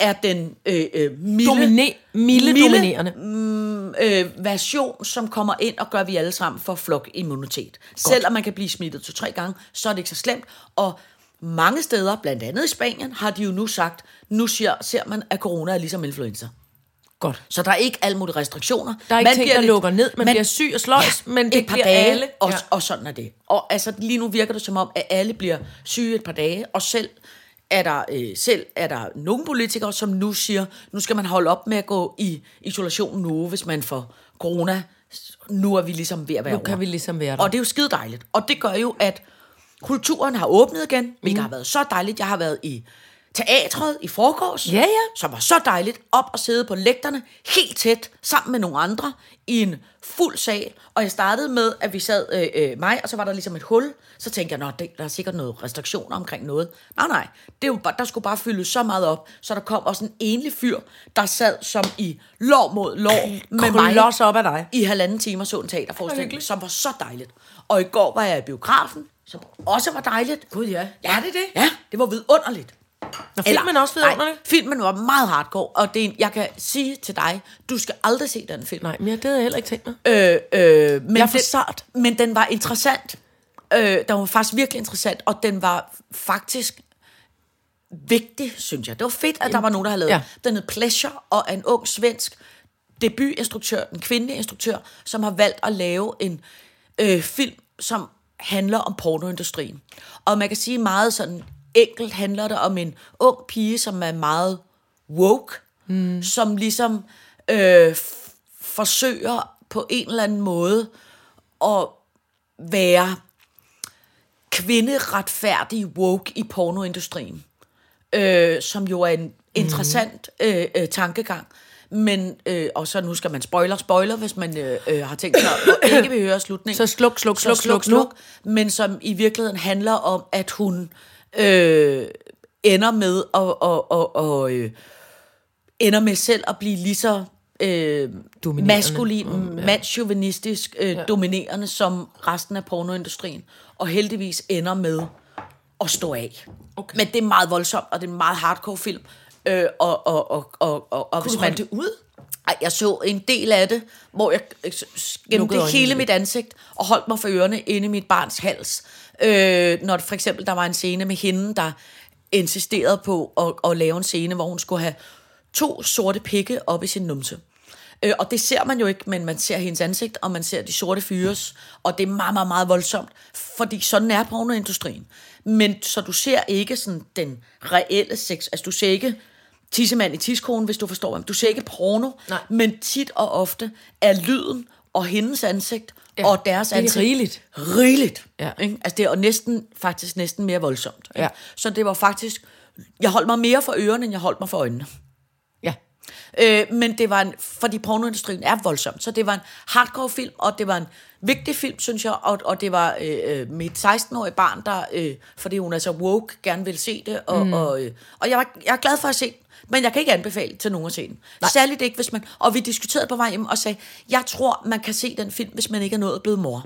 er den øh, øh, milde, Domine- milde dominerende. mm, øh, version, som kommer ind og gør, at vi alle sammen får flokimmunitet. Selvom man kan blive smittet to-tre gange, så er det ikke så slemt. Og mange steder, blandt andet i Spanien, har de jo nu sagt, nu ser, ser man, at corona er ligesom influenza. Godt. Så der er ikke alle mulige restriktioner. Der er ikke ting, bliver der lidt- lukker ned. Man bliver syg og sløjs, men det et par bliver dage, alle. Og, Ja. og sådan er det. Og altså, lige nu virker det som om, at alle bliver syge et par dage, og selv er der, øh, selv er der nogle politikere, som nu siger, nu skal man holde op med at gå i isolation nu, hvis man får corona. Nu er vi ligesom ved at være Nu kan over. vi ligesom være der. Og det er jo skide dejligt. Og det gør jo, at kulturen har åbnet igen, hvilket Mhm. har været så dejligt. Jeg har været i teatret i forgårs, Ja, ja. som var så dejligt, op og sidde på lægterne, helt tæt, sammen med nogle andre, i en fuld sal. Og jeg startede med, at vi sad, øh, øh, mig, og så var der ligesom et hul. Så tænkte jeg, det, der er sikkert noget restriktioner omkring noget. Nej, nej, det var, der skulle bare fyldes så meget op, så der kom også en enlig fyr, der sad som i lår mod lår med mig op af dig. i halvanden time og så en teaterforestilling, som var så dejligt. Og i går var jeg i biografen, som også var dejligt. Gud, ja. Ja, Var det det? Ja, det var vidunderligt. Nå, filmen er også vidunderlig. Nej, filmen var meget hardcore, og det er en, jeg kan sige til dig, du skal aldrig se den film. Nej, men jeg, det havde jeg heller ikke tænkt mig. Øh, øh, men Jeg er for sart. Men den var interessant. Øh, den var faktisk virkelig interessant, og den var faktisk vigtig, synes jeg. Det var fedt, at der var nogen, der havde lavet Ja. Den hed Pleasure, og en ung svensk debutinstruktør, en kvindelig instruktør, som har valgt at lave en øh, film, som handler om pornoindustrien. Og man kan sige meget sådan enkelt handler det om en ung pige, som er meget woke, mm. som ligesom øh, forsøger på en eller anden måde at være kvinderetfærdig woke i pornoindustrien, øh, som jo er en interessant øh, øh, tankegang. Men, øh, og så nu skal man spoiler, spoiler, hvis man øh, øh, har tænkt sig at ikke vil høre slutningen. Så sluk, sluk, Så sluk, sluk, sluk. Men som i virkeligheden handler om, at hun øh, ender med at, og, og, og, øh, ender med selv at blive lige så øh, maskulin, mm, ja. mandsjuvenistisk øh, ja. dominerende som resten af pornoindustrien. Og heldigvis ender med at stå af. Okay. Men det er meget voldsomt, og det er en meget hardcore film. Øh, og, og, og, og, og, og hvis du man det ud? Ej, jeg så en del af det, hvor jeg øh, skæmte Lukkede hele mit ansigt og holdt mig for ørerne inde i mit barns hals. Øh, når for eksempel der var en scene med hende, der insisterede på at, at lave en scene, hvor hun skulle have to sorte pikke op i sin numse. Øh, og det ser man jo ikke, men man ser hendes ansigt, og man ser de sorte fyres, og det er meget, meget, meget voldsomt, fordi sådan er pornoindustrien. Men så du ser ikke sådan den reelle sex, altså du ser ikke tissemand i tiskonen, hvis du forstår hvad. Du ser ikke porno, Nej. men tit og ofte er lyden og hendes ansigt Ja, og deres det er ansigt rigeligt. rigeligt. Ja. Ikke? Altså det er næsten, faktisk næsten mere voldsomt. Ikke? Ja. Så det var faktisk, jeg holdt mig mere for ørerne, end jeg holdt mig for øjnene. Ja. Øh, men det var en, fordi pornoindustrien er voldsom, så det var en hardcore film, og det var en vigtig film, synes jeg, og, og det var øh, øh, mit 16-årige barn, der, øh, fordi hun er så woke, gerne vil se det, og, mm. og, øh, og jeg, var, jeg er glad for at se den, men jeg kan ikke anbefale til nogen at se den. Nej. Særligt ikke, hvis man, og vi diskuterede på vej hjem og sagde, jeg tror, man kan se den film, hvis man ikke er nået at blive mor.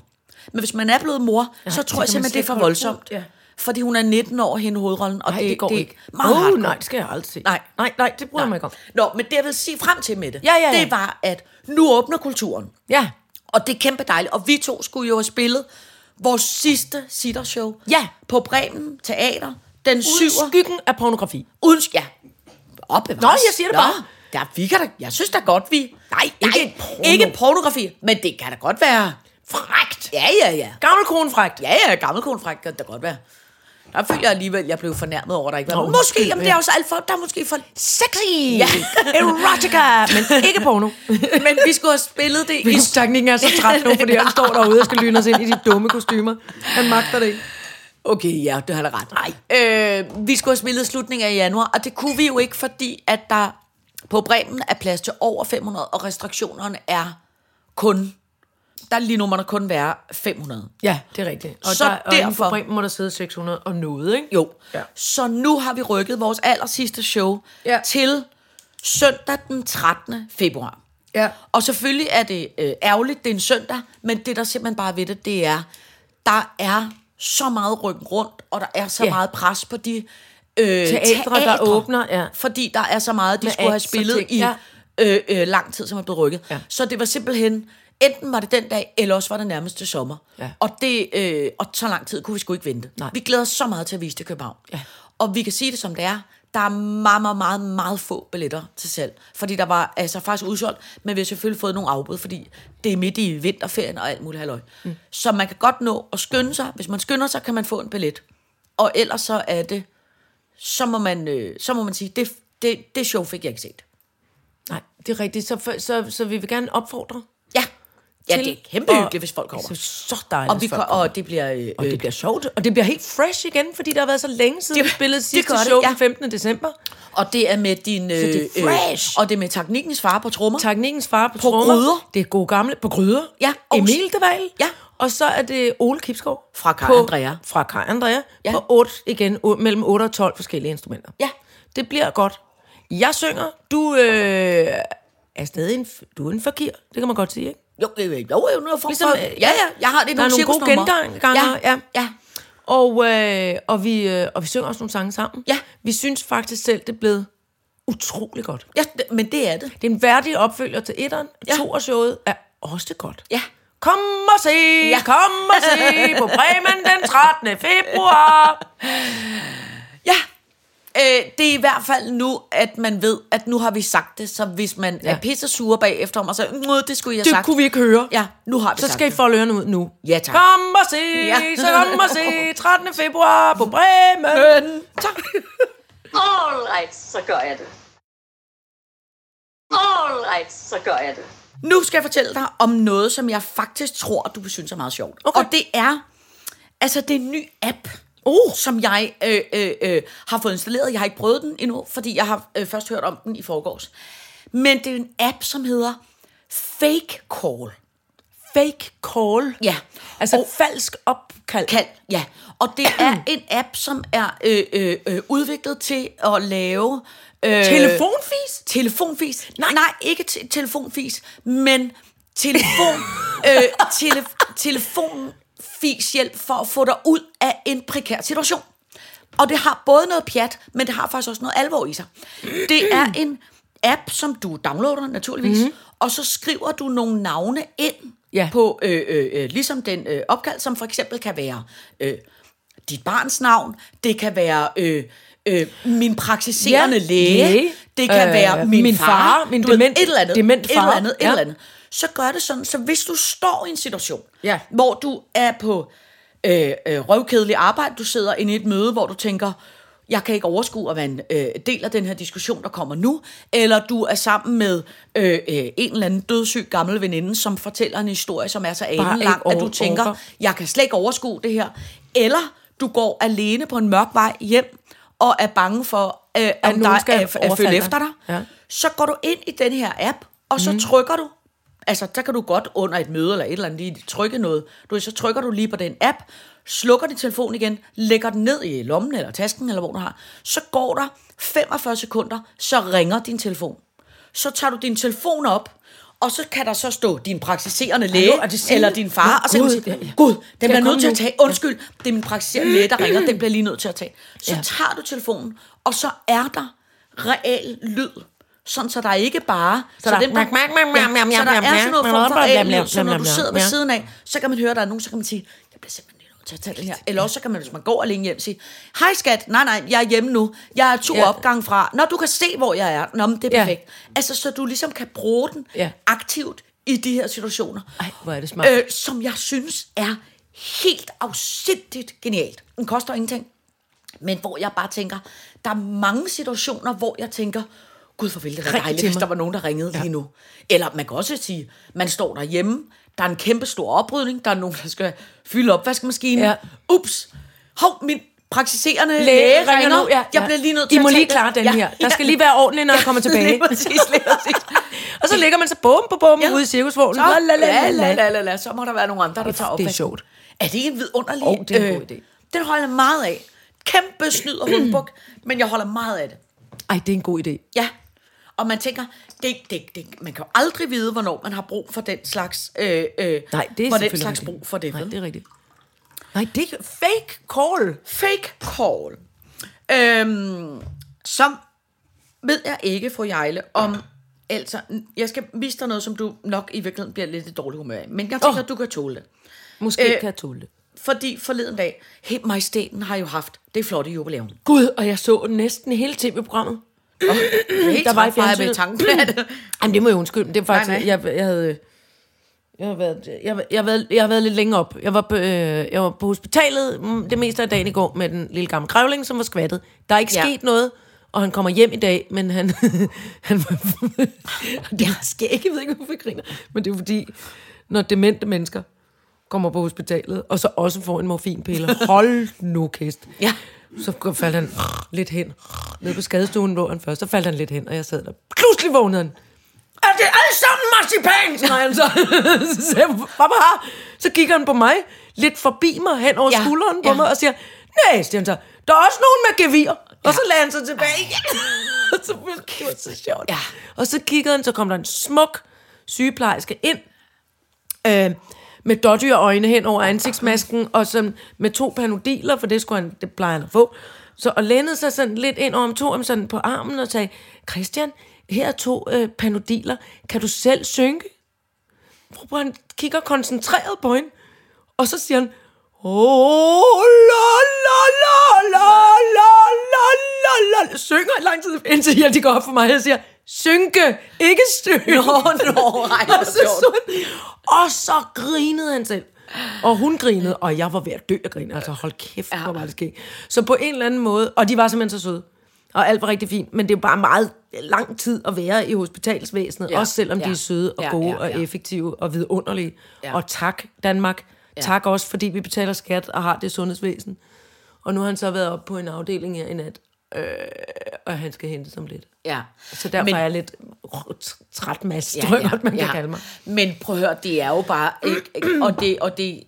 Men hvis man er blevet mor, ja, så tror jeg simpelthen, det er for voldsomt. ud, ja. Fordi hun er 19 år, hende hovedrollen, og Nej, det, det går det ikke. meget oh, hardcore. nej, det skal jeg aldrig se. Nej. nej, nej det bryder jeg mig ikke om. Nå, men det jeg vil sige frem til med det, Ja, ja, ja. det var, at nu åbner kulturen. Ja. Og det er kæmpe dejligt. Og vi to skulle jo have spillet vores sidste sittershow Ja. på Bremen Teater den 7. Uden skyggen af pornografi. Uden, ja. Op, Nå, jeg siger det bare. Der, vi kan da, jeg synes da godt, vi... Nej, ikke, ikke porno. ikke pornografi, men det kan da godt være... Frægt. Ja, ja, ja. Gammel kronfrægt. Ja, ja, gammelkonfræk kan det godt være. Der føler jeg alligevel, at jeg blev fornærmet over, at der ikke var Nå, Måske, jamen det er også alt for... Der er måske for... Sexy. Ja. Erotica. Men ikke porno. Men vi skulle have spillet det i Min er så træt nu, fordi han står derude og skal lyne os ind i de dumme kostymer. Han magter det ikke. Okay, ja, det har da ret. Nej. Øh, vi skulle have spillet slutningen af januar, og det kunne vi jo ikke, fordi at der på Bremen er plads til over 500, og restriktionerne er kun... Der lige nu må der kun være 500. Ja, det er rigtigt. Og, Så der, og derfor- Bremen må der sidde 600 og noget, ikke? Jo. Ja. Så nu har vi rykket vores aller sidste show Ja. til søndag den 13. februar. Ja. Og selvfølgelig er det øh, ærgerligt, det er en søndag, men det der simpelthen bare ved det, det er, der er så meget ryggen rundt, og der er så Ja. meget pres på de øh, Teatre, der åbner, ja. Fordi der er så meget, de Med skulle have spillet ting, i ja. øh, øh, lang tid, som er blevet rykket. Ja. Så det var simpelthen, enten var det den dag, eller også var det nærmest til sommer. Ja. Og, det, øh, og så lang tid kunne vi sgu ikke vente. Nej. Vi glæder os så meget til at vise det i København. Ja. Og vi kan sige det som det er. Der er meget, meget, meget, meget få billetter til salg. Fordi der var altså faktisk udsolgt, men vi har selvfølgelig fået nogle afbud, fordi det er midt i vinterferien og alt muligt halløj. Mm. Så man kan godt nå at skynde sig. Hvis man skynder sig, kan man få en billet. Og ellers så er det, så må man, øh, så må man sige, det, det, det show fik jeg ikke set. Nej, det er rigtigt. Så, så, så vi vil gerne opfordre Ja, til det er kæmpe at- hyggeligt, hvis folk kommer. Det er så dejligt, Og, vi, folk kommer. og det bliver... Øh, Og det bliver sjovt, og det bliver helt fresh igen, fordi der har været så længe siden, Det- vi spillede sidste show ja. den 15. december. Og det er med din... Øh, det er fresh. Øh, og det er med teknikkens far på trommer. Teknikkens far på, På trommer. gryder. Det er gode gamle på gryder. Ja, og- Emil de Waal. Ja. Og så er det Ole Kipskov. Fra Kaj på, Andrea. Fra Kaj Andrea. Ja. På 8, igen, mellem 8 og 12 forskellige instrumenter. Ja. Det bliver godt. Jeg synger. Du øh, er stadig en, du er en fakir. Det kan man godt sige, ikke? Jo, jo, jo, jo, jo, jo for, Ligesom, for, ja, ja, jeg har det der er nogle gode genganger, ja. ja. ja. Og, øh, og, vi, øh, og vi synger også nogle sange sammen. Ja. Vi synes faktisk selv, det er blevet utrolig godt. ja, det- men det er det. Det er en værdig opfølger til etteren. Ja. Ja. Toershowet er også godt. Ja. Kom og se, ja. kom og se på Bremen den 13. februar. Øh, det er i hvert fald nu, at man ved, at nu har vi sagt det, så hvis man ja. Er pisse sure bagefter om og så, "Nå, det skulle jeg have Det sagt. kunne vi ikke høre. Ja, nu har vi Så sagt skal I det. folde ørerne ud nu. Ja, tak. Kom og se, Ja. ja. så kom og se, 13. februar på Bremen. Tak. All right, så gør jeg det. All right, så gør jeg det. Nu skal jeg fortælle dig om noget, som jeg faktisk tror, du vil synes er meget sjovt. Okay. Og det er, altså det er en ny app, Uh. som jeg øh, øh, øh, har fået installeret. Jeg har ikke prøvet den endnu, fordi jeg har øh, først hørt om den i forgårs. Men det er en app, som hedder Fake Call. Fake call. Ja. Altså Og- falsk opkald. Kan, ja. Og det er en app, som er øh, øh, øh, udviklet til at lave... Øh, Telefonfis? Telefonfis. Nej, nej ikke te- telefonfis, men telefon, øh, tele, telefonfis hjælp for at få dig ud af en prekær situation. Og det har både noget pjat, men det har faktisk også noget alvor i sig. Det er en app, som du downloader naturligvis, mm-hmm. og så skriver du nogle navne ind Ja. på, øh, øh, øh, ligesom den øh, opkald, som for eksempel kan være øh, dit barns navn, det kan være øh, øh, min praktiserende Ja, læge, læge. det kan Øh, være min, min far, far, min du ved, dement- et eller andet, dement et eller far. andet, et Ja. eller andet. Så gør det sådan, så hvis du står i en situation, Ja. hvor du er på øh, øh, røvkedelig arbejde, du sidder inde i et møde, hvor du tænker, jeg kan ikke overskue at være en øh, del af den her diskussion, der kommer nu, eller du er sammen med øh, øh, en eller anden dødssyg gammel veninde, som fortæller en historie, som er så anelang, at du tænker, jeg kan slet ikke overskue det her. Eller du går alene på en mørk vej hjem, og er bange for, øh, nogen der skal er, er følge efter dig. dig. Ja. Så går du ind i den her app, og så mm. trykker du Altså, der kan du godt under et møde eller et eller andet lige trykke noget. Du, så trykker du lige på den app, slukker din telefon igen, lægger den ned i lommen eller tasken, eller hvor du har. Så går der 45 sekunder, så ringer din telefon. Så tager du din telefon op, og så kan der så stå din praktiserende læge, er det eller din far, og så kan man sige. Gud, den bliver nødt til at tage. Undskyld, det er min praktiserende læge, der ringer, den bliver lige nødt til at tage. Så Ja. tager du telefonen, og så er der reel lyd. Sådan, så der er ikke bare... Så, der- mak, mak, mak, mak, ja, så der er sådan noget form for mak, reel mak, lyd, så når du sidder ved ja. siden af, så kan man høre, at der er nogen, så kan man sige, jeg bliver simpelthen til at tage den her. Eller også så kan man, hvis man går alene hjem, sige, hej skat, nej nej, jeg er hjemme nu, jeg er to Ja. opgange fra, når du kan se, hvor jeg er, Nå, men det er Ja. perfekt. Altså, så du ligesom kan bruge den Ja. aktivt i de her situationer. Ej, hvor er det smart. Øh, som jeg synes er helt afsindigt genialt. Den koster ingenting. Men hvor jeg bare tænker, der er mange situationer, hvor jeg tænker, gud hvor ville det være dejligt, hvis der var nogen, der ringede ja. lige nu. Eller man kan også sige, man står derhjemme, der er en kæmpe stor oprydning, der er nogen, der skal fylde opvaskemaskinen. Ja. Ups, hov, min praktiserende læge, Læge ringer. ringer nu, ja, Jeg ja. bliver lige nødt I til må at lige klare den her. Der skal lige være ordentligt, når jeg kommer tilbage. lige præcis, lige præcis. Og så ligger man så bum på bum Ja. ude i cirkusvognen. Så, La, så må der være nogle andre, der tager op. det er sjovt. Er det ikke en vidunderlig... Åh, det er en god idé. Den holder jeg meget af. Kæmpe snyd og hundbuk, men jeg holder meget af det. Ej, det er en god idé. Ja. Og man tænker, det, det, det, man kan jo aldrig vide, hvornår man har brug for den slags, øh, øh, Nej, det er for den slags rigtigt. brug for det. Nej, det er rigtigt. Nej, det er fake call. Fake call. Øhm, som ved jeg ikke, fru Jejle, om... Altså, jeg skal vise dig noget, som du nok i virkeligheden bliver lidt i dårlig humør af. Men jeg tænker, oh. du kan tåle det. Måske Øh, kan jeg tåle det. fordi forleden dag, helt majestæten har jo haft det flotte jubilæum. Gud, og jeg så næsten hele tv-programmet. Helt Der var træt bare ved tanken. Jamen, det må jeg undskylde, men det er faktisk... Nej, nej. Jeg, jeg havde... Jeg har, været, jeg, jeg, har været, jeg har været lidt længere op. Jeg var, på, øh, jeg var på hospitalet mm, det meste af dagen i går med den lille gamle grævling, som var skvattet. Der er ikke Ja. sket noget, og han kommer hjem i dag, men han... han det er skægt, jeg ved ikke, hvorfor jeg griner. Men det er fordi, når demente mennesker kommer på hospitalet, og så også får en morfinpille. Hold nu kæst. Ja. Så faldt han lidt hen. Nede på skadestuen lå han først, så faldt han lidt hen, og jeg sad der. Pludselig vågnede han. Er det alt sammen marcipan? Nej, han så. så sagde jeg, Papa, så kigger han på mig, lidt forbi mig, hen over Ja, ja, skulderen på ja. mig, og siger, nej, siger han så, der er også nogen med gevir. Og så lagde han sig tilbage igen. og så det var så sjovt. Ja. Og så kiggede han, så kom der en smuk sygeplejerske ind, øh, med dårdyrøjne hen over ansigtsmasken, og så med to panodiler, for det, skulle han, det plejer han at få. Så og lænede sig sådan lidt ind over to ham sådan på armen og sagde, Christian, her er to øh, panodiler. Kan du selv synke? Hvorpå han kigger koncentreret på hende, og så siger han, Oh, la, la, la, la, la, la, la, la. Synger i lang tid, indtil jeg de går op for mig og siger, synke, ikke synge. Nå, nå, ej, og, så, sjovt. så, og så grinede han selv. Og hun grinede, og jeg var ved at dø af grin. Altså hold kæft, hvor var det sket. Så på en eller anden måde, og de var simpelthen så søde. Og alt var rigtig fint, men det er bare meget lang tid at være i hospitalsvæsenet, Ja, også selvom ja, de er søde og ja, gode ja, og ja. effektive og vidunderlige. Ja. Og tak, Danmark. Ja. Tak også, fordi vi betaler skat og har det sundhedsvæsen. Og nu har han så været op på en afdeling her i nat, øh, og han skal hente som lidt. Ja. Så derfor Men- er jeg lidt tr- træt masse, ja, tror jeg godt, man kan kalde mig. Men prøv at høre, det er jo bare... Ikke, og det... Og det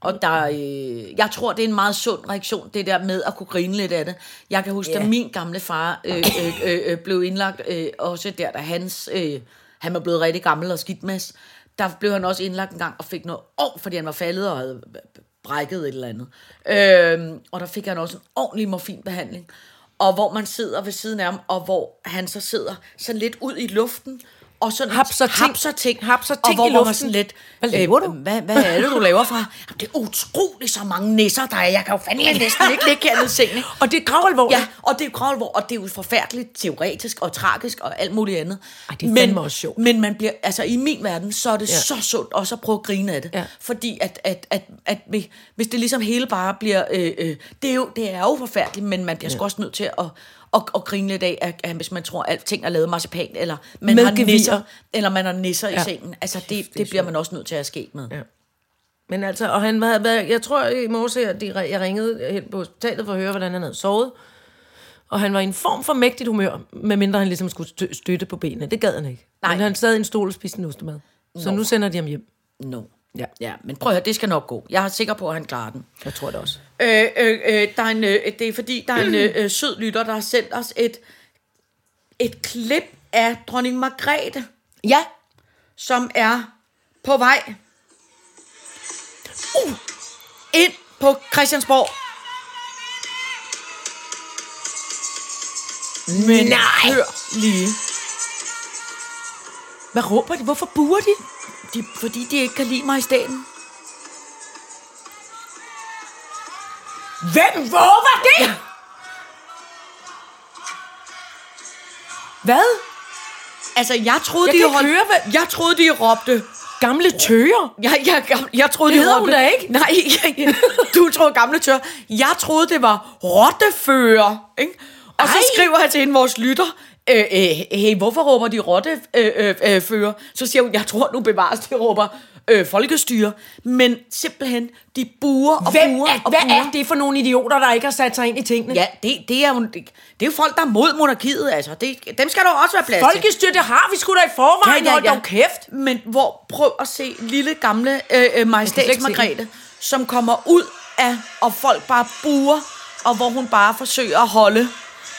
og der, øh, jeg tror, det er en meget sund reaktion, det der med at kunne grine lidt af det. Jeg kan huske, yeah. Ja. da min gamle far øh, øh, øh, øh, blev indlagt, øh, også der, da hans, øh, han var blevet rigtig gammel og skidt med, der blev han også indlagt en gang og fik noget år, fordi han var faldet og havde brækket et eller andet. Øh, og der fik han også en ordentlig morfinbehandling. Og hvor man sidder ved siden af ham, og hvor han så sidder sådan lidt ud i luften, og sådan Hapser ting. hapser ting, Hapser og ting hvor, i hvor man luften. sådan lidt, Hvad laver du? Hvad, hvad er det, du laver fra? Jamen, det er utroligt så mange nisser, der er. Jeg kan jo fandme næsten ikke ligge hernede i sengen. Og det er gravalvorligt. Ja, og det er jo gravalvor, og det er jo forfærdeligt teoretisk og tragisk og alt muligt andet. Ej, det er fandme også sjovt. Men man bliver, altså i min verden, så er det ja. Så sundt også at prøve at grine af det. Ja. Fordi at, at, at, at vi- hvis det ligesom hele bare bliver, øh, øh, det, er jo, det er jo forfærdeligt, men man bliver ja. sgu også nødt til at, at, at grine lidt af, at, at hvis man tror, at alting er lavet marcipan, eller man Med har gevir. nisser, eller man har nisser ja. i sengen. Altså det, det det bliver man også nødt til at ske med. Ja. Men altså, og han var, jeg tror i morges, de, jeg ringede hen på hospitalet for at høre, hvordan han havde sovet. Og han var i en form for mægtigt humør, medmindre han ligesom skulle stø- støtte på benene. Det gad han ikke. Nej. Men han sad i en stol og spiste en ostemad. Så Nå. nu sender de ham hjem. No. Ja. ja, men prøv at høre, det skal nok gå. Jeg er sikker på, at han klarer den. Jeg tror det også. Øh, øh, øh, der er en, øh, det er fordi, der er en øh, øh, sød lytter, der har sendt os et, et klip af dronning Margrethe, Ja, som er på vej uh, ind på Christiansborg. Men Nej. hør lige. hvad råber de? Hvorfor buer de? De, fordi de ikke kan lide mig i staten. Hvem råber det? Hvad? Altså, jeg troede, Jeg de holdt- høre, hvad- Jeg troede, de råbte Gamle tøger? Jeg, jeg, jeg, jeg troede, Det det hedder råbte... hun da ikke. Nej, jeg, jeg, du tror gamle tør. Jeg troede, det var rottefører. Ikke? Og så Ej. skriver jeg til en vores lytter, øh, øh, hey, hvorfor råber de rottefører? Øh, øh, øh, fører? så siger hun, jeg tror nu bevares, de råber øh, folkestyre. Men simpelthen, de buer og Hvem buer er, og hvad buer. er det for nogle idioter, der ikke har sat sig ind i tingene? Ja, det, det, er jo, det, det er jo folk, der er mod monarkiet, altså. Det, dem skal der også være plads til. Folkestyr, det har vi sgu da i forvejen. Ja, ja, ja. Hold kæft. Men hvor, prøv at se lille gamle øh, øh, majestæts Margrethe, som kommer ud af, og folk bare buer, og hvor hun bare forsøger at holde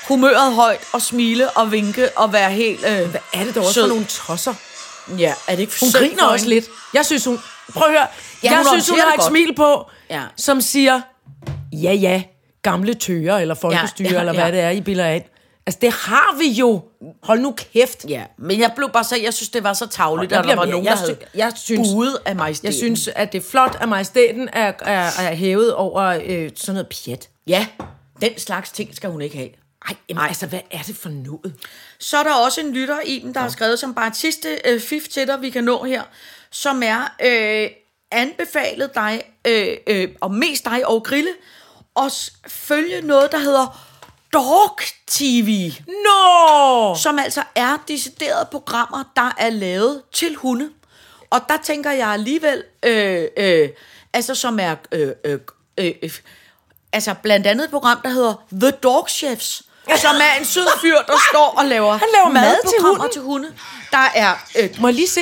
humøret højt, og smile og vinke, og være helt øh, Hvad er det dog også sød. for nogle tosser? Ja, er det ikke Hun synd griner for også hende? lidt. Jeg synes, hun... Prøv at høre. Ja, jeg hun synes, hun har et godt. smil på, Ja. som siger, ja, ja, gamle tøger, eller folkestyre, Ja, ja, eller hvad ja. det er, I bilder af. Altså, det har vi jo. Hold nu kæft. Ja, men jeg blev bare så, jeg synes, det var så tavligt, at der var nogen, jeg der havde jeg synes- buet af mig Jeg synes, at det er flot, at majestæten er, er, er hævet over øh, sådan noget pjat. Ja, den slags ting skal hun ikke have. Ej, jamen, altså, hvad er det for noget? Så er der også en lytter, Iben, der har skrevet som bare et sidste øh, fif til dig, vi kan nå her, som er øh, anbefalet dig, øh, øh, og mest dig og Grille, s- følge noget, der hedder Dog TV, Nå! som altså er deciderede programmer, der er lavet til hunde. Og der tænker jeg alligevel, øh, øh, altså som er, øh, øh, øh, øh, altså blandt andet et program, der hedder The Dog Chefs, som er en sød fyr, der står og laver, Han laver mad til hunden. til hunde. Der er, øh, Må jeg lige se?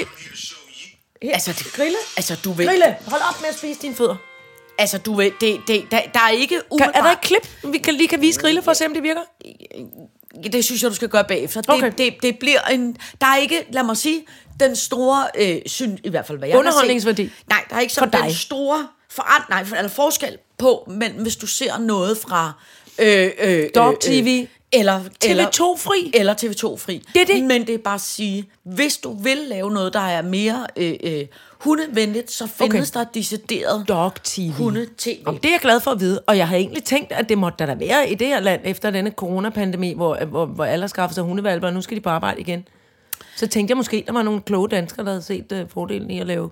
altså, det, grille? Altså, du ved, Grille, hold op med at spise dine fødder. altså, du ved, det, det, der, der er ikke Kan, er der et klip, vi kan, lige kan vise Grille, for at se, om det virker? Det synes jeg, du skal gøre bagefter. Det, Okay. det, det bliver en... Der er ikke, lad mig sige, den store... Øh, syn, I hvert fald, hvad jeg har set. Underholdningsværdi. Nej, der er ikke sådan For den dig. store forand, nej, for- eller forskel på, men hvis du ser noget fra... Øh, øh, Dog øh, TV. Eller, eller, TV2 fri. Eller TV2 fri. Det er det. Men det er bare at sige, hvis du vil lave noget, der er mere øh, øh, hundevenligt, så findes Okay. der decideret Dog TV. hunde-tv. Om det er jeg glad for at vide, og jeg havde egentlig tænkt, at det måtte der da være i det her land, efter denne coronapandemi, hvor, hvor, hvor alle har skaffet sig hundevalper, og nu skal de på arbejde igen. Så tænkte jeg måske, der var nogle kloge danskere, der havde set uh, fordelen i at lave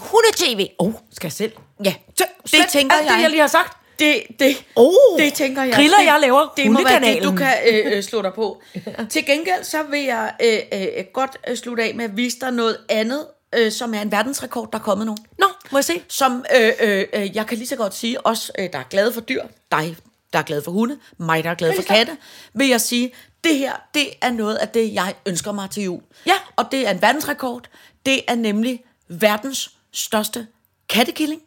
hunde-tv. Åh, oh, skal jeg selv? Ja, Så, det tænker jeg. det, jeg lige har sagt. Det, det, Oh, det tænker jeg. Griller, det, jeg laver Det må være det, du kan øh, øh, slå dig på. Til gengæld så vil jeg øh, øh, godt øh, slutte af med at vise dig noget andet, øh, som er en verdensrekord, der er kommet nu. Nå, må jeg se? Som øh, øh, øh, jeg kan lige så godt sige, os øh, der er glade for dyr, dig der er glad for hunde, mig der er glad for katte, vil jeg sige, det her, det er noget af det, jeg ønsker mig til jul. Ja. Og det er en verdensrekord. Det er nemlig verdens største kattekilling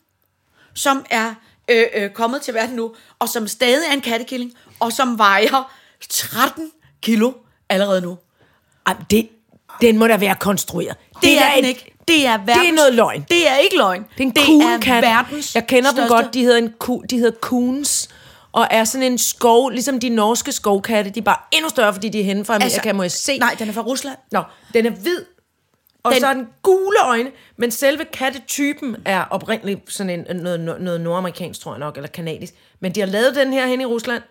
som er øh, øh, kommet til verden nu, og som stadig er en kattekilling, og som vejer 13 kilo allerede nu. Ej, det, den må da være konstrueret. Det, er da den et- ikke. Det er, verdens, Det er noget løgn. Det er ikke løgn. Det er en det coon kat. verdens Jeg kender dem største- godt. De hedder, en ku, de hedder coons. Og er sådan en skov, ligesom de norske skovkatte. De er bare endnu større, fordi de er henne fra Amerika, altså, må jeg se. Nej, den er fra Rusland. Nå, den er hvid, og Den- så er den gule øjne, men selve kattetypen er oprindeligt sådan en, noget, noget, noget nordamerikansk, tror jeg nok, eller kanadisk. Men de har lavet den her hen i Rusland.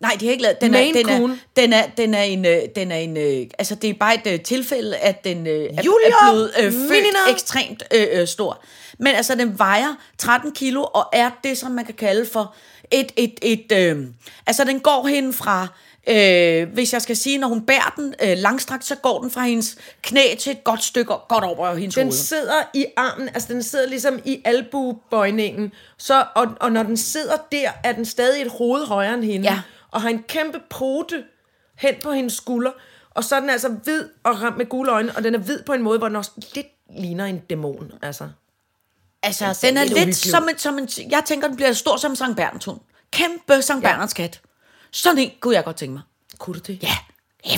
Nej, de har ikke lavet den. Er, Maine den, er, den, er, den er en, øh, den er en øh, altså det er bare et øh, tilfælde, at den øh, er, Julia er blevet øh, født Minina. ekstremt øh, øh, stor. Men altså, den vejer 13 kilo, og er det, som man kan kalde for et, et, et øh, altså den går hen fra, øh, hvis jeg skal sige, når hun bærer den øh, langstrakt, så går den fra hendes knæ til et godt stykke, godt over hendes Den hoved. sidder i armen, altså den sidder ligesom i albuebøjningen, så, og, og når den sidder der, er den stadig et hoved højere end hende, Ja. og har en kæmpe pote hen på hendes skulder, og så er den altså hvid og ramt med gule øjne, og den er hvid på en måde, hvor den også lidt ligner en dæmon, altså. Altså, Altså, den er lidt som en, som en... Jeg tænker, den bliver stor som Sankt Bernhards hund. Kæmpe Sankt Ja. Bernhards kat. Sådan en kunne jeg godt tænke mig. Kunne du det? Ja,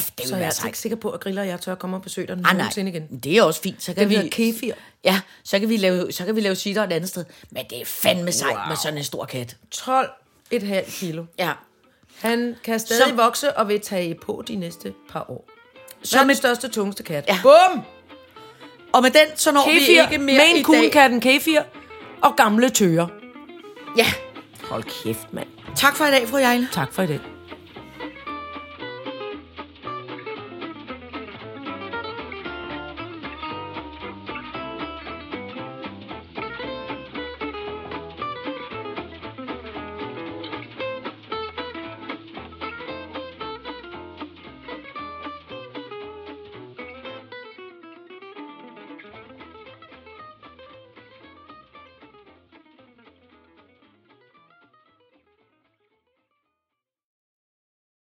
F, det Så er jeg være altså ikke sikker på, at Griller og jeg tør komme og besøge dig Ah, nogensinde igen. det er også fint. Så kan Den vi, kefir. Ja, så kan vi lave, så kan vi lave sitter et andet sted. Men det er fandme sejt wow. Med sådan en stor kat. 12,5 kilo. Ja. Han kan stadig Som- vokse og vil tage på de næste par år. Som Som den et- største, tungeste kat. Ja. Bum! Og med den, så når vi Kefir, ikke mere Maine i Coon dag. katten kefir og gamle tøger. Ja. Hold kæft, mand. Tak for i dag, fru Jejle. Tak for i dag.